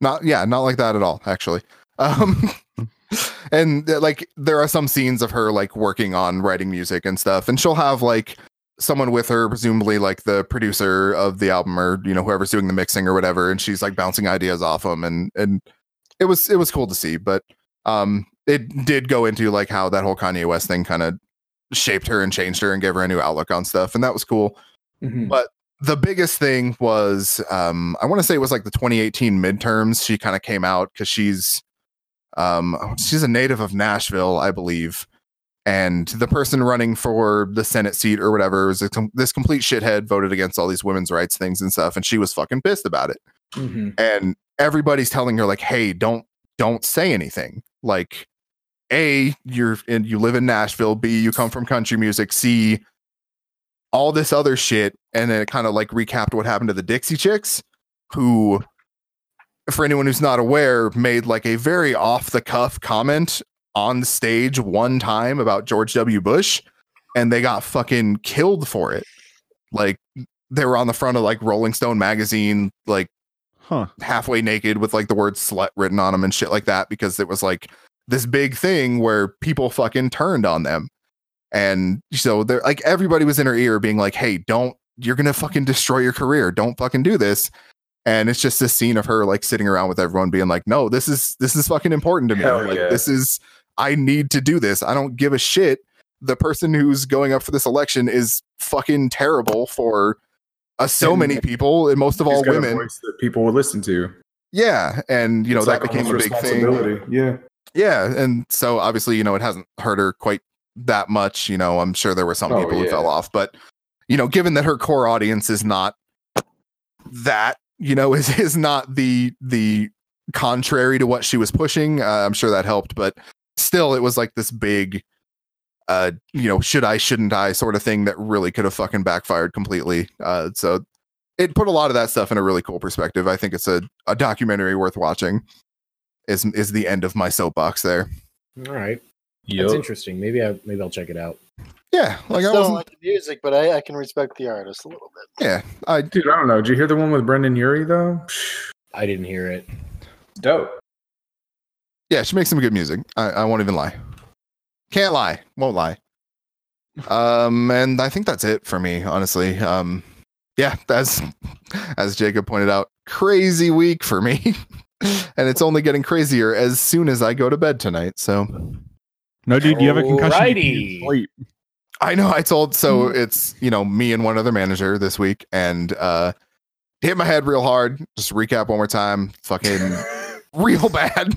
Not yeah, not like that at all, actually. Um and uh, like there are some scenes of her like working on writing music and stuff, and she'll have like someone with her, presumably like the producer of the album or you know whoever's doing the mixing or whatever, and she's like bouncing ideas off them, and and it was it was cool to see, but um it did go into like how that whole Kanye West thing kind of shaped her and changed her and gave her a new outlook on stuff, and that was cool Mhm. the biggest thing was um i want to say it was like the 2018 midterms she kind of came out because she's um she's a native of nashville i believe. And the person running for the senate seat or whatever was a com- this complete shithead voted against all these women's rights things and stuff and she was fucking pissed about it. Mhm. and everybody's telling her like hey don't don't say anything. Like a you're in you live in nashville. B you come from country music. C all this other shit. And then it kind of like recapped what happened to the dixie chicks who for anyone who's not aware made like a very off the cuff comment on stage one time about george w bush and they got fucking killed for it like they were on the front of like rolling stone magazine like Huh. halfway naked with like the word slut written on them and shit like that because it was like this big thing where people fucking turned on them. And so they're like everybody was in her ear being like, hey, don't you're gonna fucking destroy your career. Don't fucking do this. And it's just this scene of her like sitting around with everyone being like, no, this is this is fucking important to me. Hell like yeah. this is I need to do this. I don't give a shit. The person who's going up for this election is fucking terrible for uh, so And- many people and most of all women. that people would listen to. Yeah, and you know It's that like became a big thing. Yeah. Yeah, and so obviously, you know, it hasn't hurt her quite that much. You know, I'm sure there were some Oh, people who fell off, but you know, given that her core audience is not that, you know, is is not the the contrary to what she was pushing, uh, I'm sure that helped. But still, it was like this big, uh, you know, should I, shouldn't I, sort of thing that really could have fucking backfired completely. Uh, so it put a lot of that stuff in a really cool perspective. I think it's a a documentary worth watching. Is is the end of my soapbox there? All right. Yup. That's interesting. Maybe I maybe I'll check it out. Yeah, I like I still don't wasn't. like the music, but I, I can respect the artist a little bit. Yeah, I Dude, I don't know. Did you hear the one with Brendon Urie though? I didn't hear it. Dope. yeah, she makes some good music. I, I won't even lie. Can't lie. Won't lie. Um, and I think that's it for me, honestly. Um, yeah, that's as Jacob pointed out, crazy week for me. and it's only getting crazier as soon as I go to bed tonight. So No, dude, you have a concussion. You Alrighty. can't sleep. I know I told so it's you know me and one other manager this week and uh hit my head real hard. Just recap one more time. Fucking real bad.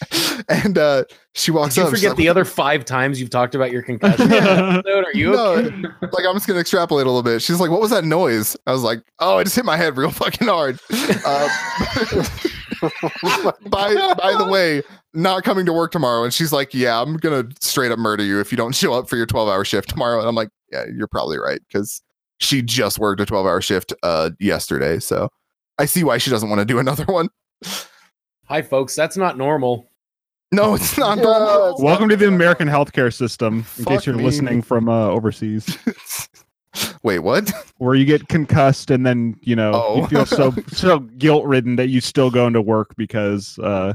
and uh she walks Did you up. forget like, the other five times you've talked about your concussion episode? Are you No. okay? like I'm just gonna extrapolate a little bit. She's like, "What was that noise?" I was like, "Oh, I just hit my head real fucking hard." Uh, by by the way, not coming to work tomorrow, and she's like, "Yeah, I'm gonna straight up murder you if you don't show up for your 12 hour shift tomorrow." And I'm like, "Yeah, you're probably right," because she just worked a 12 hour shift uh yesterday, so I see why she doesn't want to do another one. Hi, folks. That's not normal. No, it's not. Yeah, normal. it's Welcome to the American healthcare system. In Fuck case you're me. listening from uh, overseas. Wait, what? where you get concussed and then you know you Oh. feel so so guilt ridden that you still go into work because uh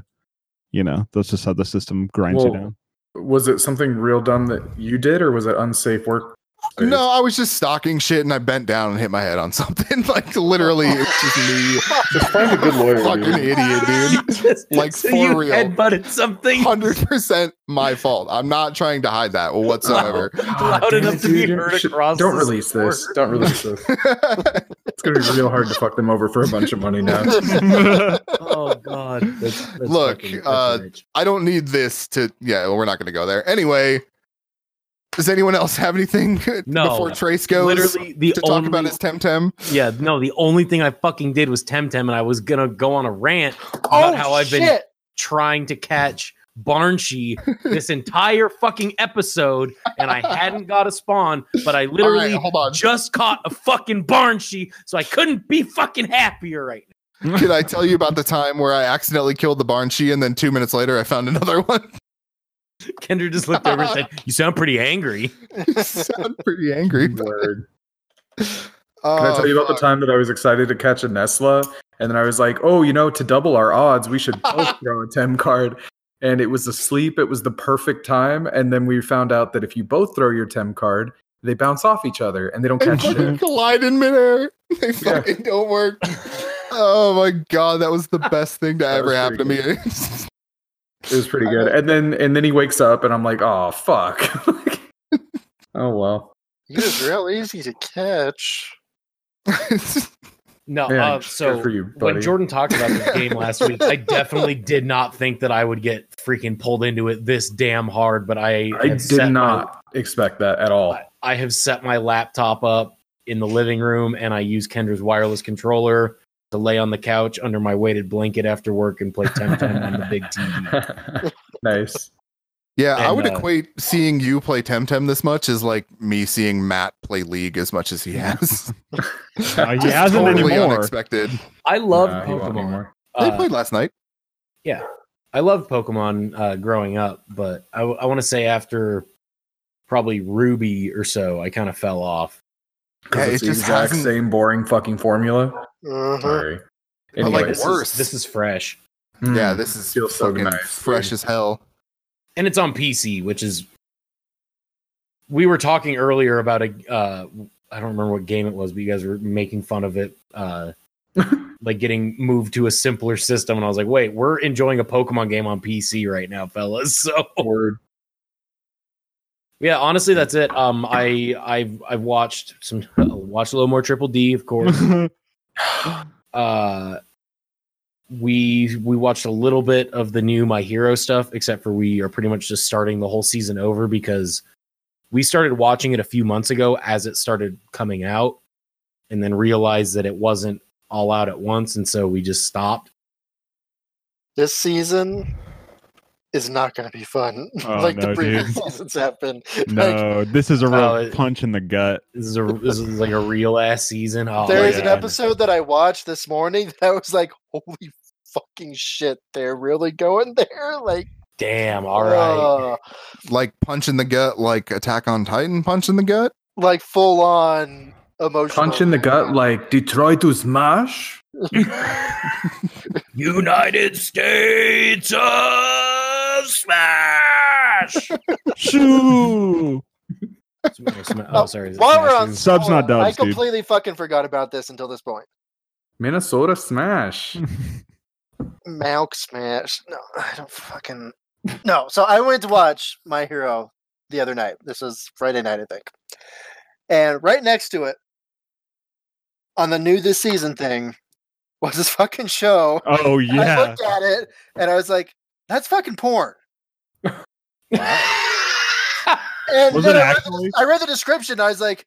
you know that's just how the system grinds you Well, down. Was it something real dumb that you did, or was it unsafe work? No, I was just stocking shit and I bent down and hit my head on something. like literally, it's just me. Just find a good lawyer. Fucking dude. idiot, dude. Just- Like, so for you real. headbutted something Hundred percent my fault. I'm not trying to hide that whatsoever. loud damn enough it, to be heard Should- across Don't the release this. Don't release this. It's gonna be real hard to fuck them over for a bunch of money now. Oh god. That's, that's Look, fucking- uh. I don't need this to. Yeah, well, we're not going to go there anyway. Does anyone else have anything No. before Trace goes literally the to talk only, about his Temtem? yeah no the only thing I fucking did was Temtem and I was gonna go on a rant about oh how I've been trying to catch Barnshe this entire fucking episode and I hadn't got a spawn but I literally right, just caught a fucking Barnshe so I couldn't be fucking happier right now. Did I tell you about the time where I accidentally killed the Barnshe and then two minutes later I found another one? Kendra just looked over and said, "You sound pretty angry." You sound pretty angry. Word. Oh, Can I uh, tell you about the time that I was excited to catch a Nessla? And then I was like, oh, you know, to double our odds, we should both throw a Tem card. And it was asleep. It was the perfect time. And then we found out that if you both throw your Tem card, they bounce off each other and they don't They catch fucking shit. collide in midair. They fucking don't work. Oh my god, that was the best thing to That ever was happen to me. Pretty It was pretty good. And then and then he wakes up and I'm like, oh fuck. oh well. He was real easy to catch. No, Yeah, uh, so for you, when. Jordan talked about this game last week, I definitely did not think that I would get freaking pulled into it this damn hard. But I, I did set not expect that at all. My, I have set my laptop up in the living room, and I use Kendra's wireless controller to lay on the couch under my weighted blanket after work and play Temtem on the big TV. nice. yeah, I would uh, equate seeing you play Temtem this much as like me seeing Matt play League as much as he has. Uh, he hasn't totally anymore. unexpected. I love Nah, Pokemon. They Uh, played last night. Yeah, I loved Pokemon uh, growing up, but I, want to say after probably Ruby or so, I kind of fell off. 'Cause Yeah, it's it the just exact hasn't- same boring fucking formula. Mhm. Sorry. But, like, this worse. Is, this is fresh, mm, Yeah, this is feels so fucking nice, fresh as hell. and it's on PC, which is. We were talking earlier about a. Uh, I don't remember what game it was, but you guys were making fun of it. Uh, like getting moved to a simpler system, and I was like, "Wait, we're enjoying a Pokemon game on PC right now, fellas." So word. Yeah, honestly, that's it. Um, I I've I've watched some watched a little more Triple D, of course. uh, we we watched a little bit of the new My Hero stuff, except for we are pretty much just starting the whole season over because we started watching it a few months ago as it started coming out, and then realized that it wasn't all out at once, and so we just stopped. This season is not going to be fun Oh, like no, the previous dude. seasons have been. Like, no, this is a real it- punch in the gut. This is a this is like a real ass season. Oh, there my an episode that I watched this morning that I was like, holy fucking shit, they're really going there? Like, Damn. All right. uh, Like punch in the gut, like Attack on Titan punch in the gut. like full on emotional. Punch in the gut like Detroit to smash. United States of Smash. Shoo! oh, sorry. is While we're on Subs, not I dubs, dude. completely fucking forgot about this until this point. Minnesota smash. Malk Smash. No, I don't fucking. No, so I went to watch My Hero the other night. This was Friday night, I think. And right next to it, on the new this season thing, was this fucking show. Oh yeah. I looked at it and I was like, that's fucking porn. And Was then it I read, actually? the, I read the description. I was like,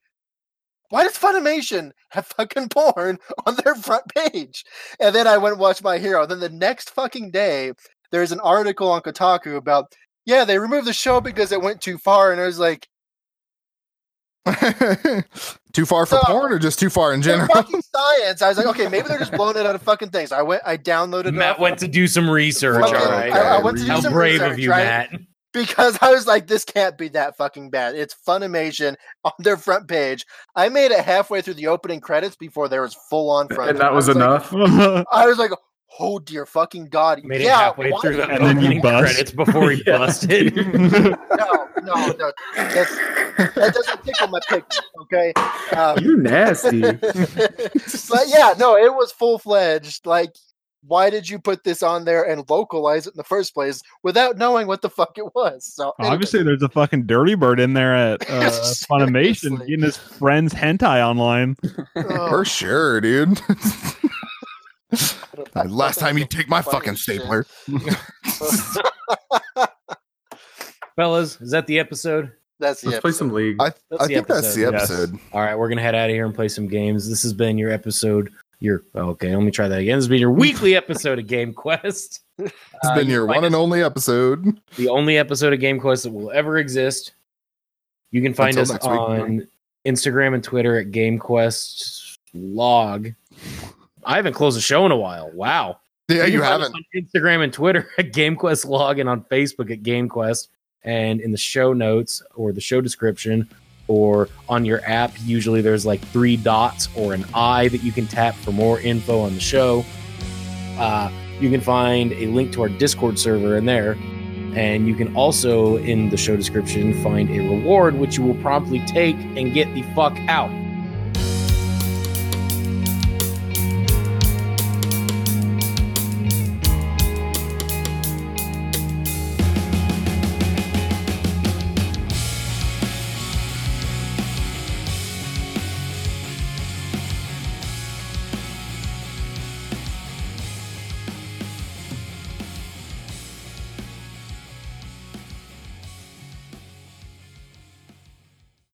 why does Funimation have fucking porn on their front page? And then I went and watched My Hero. Then the next fucking day, there's an article on Kotaku about, yeah, they removed the show because it went too far. And I was like, too far for So- porn or just too far in general? fucking science. I was like, okay, maybe they're just blowing it out of fucking things. I went, I downloaded Matt went to do some research. Okay, all right. I- I went to do How some brave of you, right? Matt. because I was like, this can't be that fucking bad. It's Funimation on their front page. I made it halfway through the opening credits before there was full on front. and that was I like- enough. I was like, oh dear fucking god! Made it halfway why- through the And then you opening bust. credits before he busted. No, no, no. That's, that doesn't tickle my picture. Okay. Um, you nasty. but yeah, no, it was full fledged. Like, why did you put this on there and localize it in the first place without knowing what the fuck it was? So anyway. Obviously, there's a fucking dirty bird in there at uh, Funimation Seriously. getting his friend's hentai online. Oh, For sure, dude. That Last time you take my fucking stapler. Fellas, is that the episode? That's the Let's play some league. I, That's I the think that's the episode, yes. All right, we're gonna head out of here and play some games. This has been your episode. Your okay, let me try that again. This has been your weekly episode of Game Quest. It's Uh, been your one and only episode. the only episode of Game Quest that will ever exist. You can find Until us next week. on Instagram and Twitter at Game Quest Log. I haven't closed a show in a while. Wow. Yeah, can you haven't. on Instagram and Twitter at GameQuest Log and on Facebook at GameQuest. And in the show notes or the show description or on your app, usually there's like three dots or an I that you can tap for more info on the show. Uh, you can find a link to our Discord server in there. And you can also, in the show description, find a reward which you will promptly take and get the fuck out.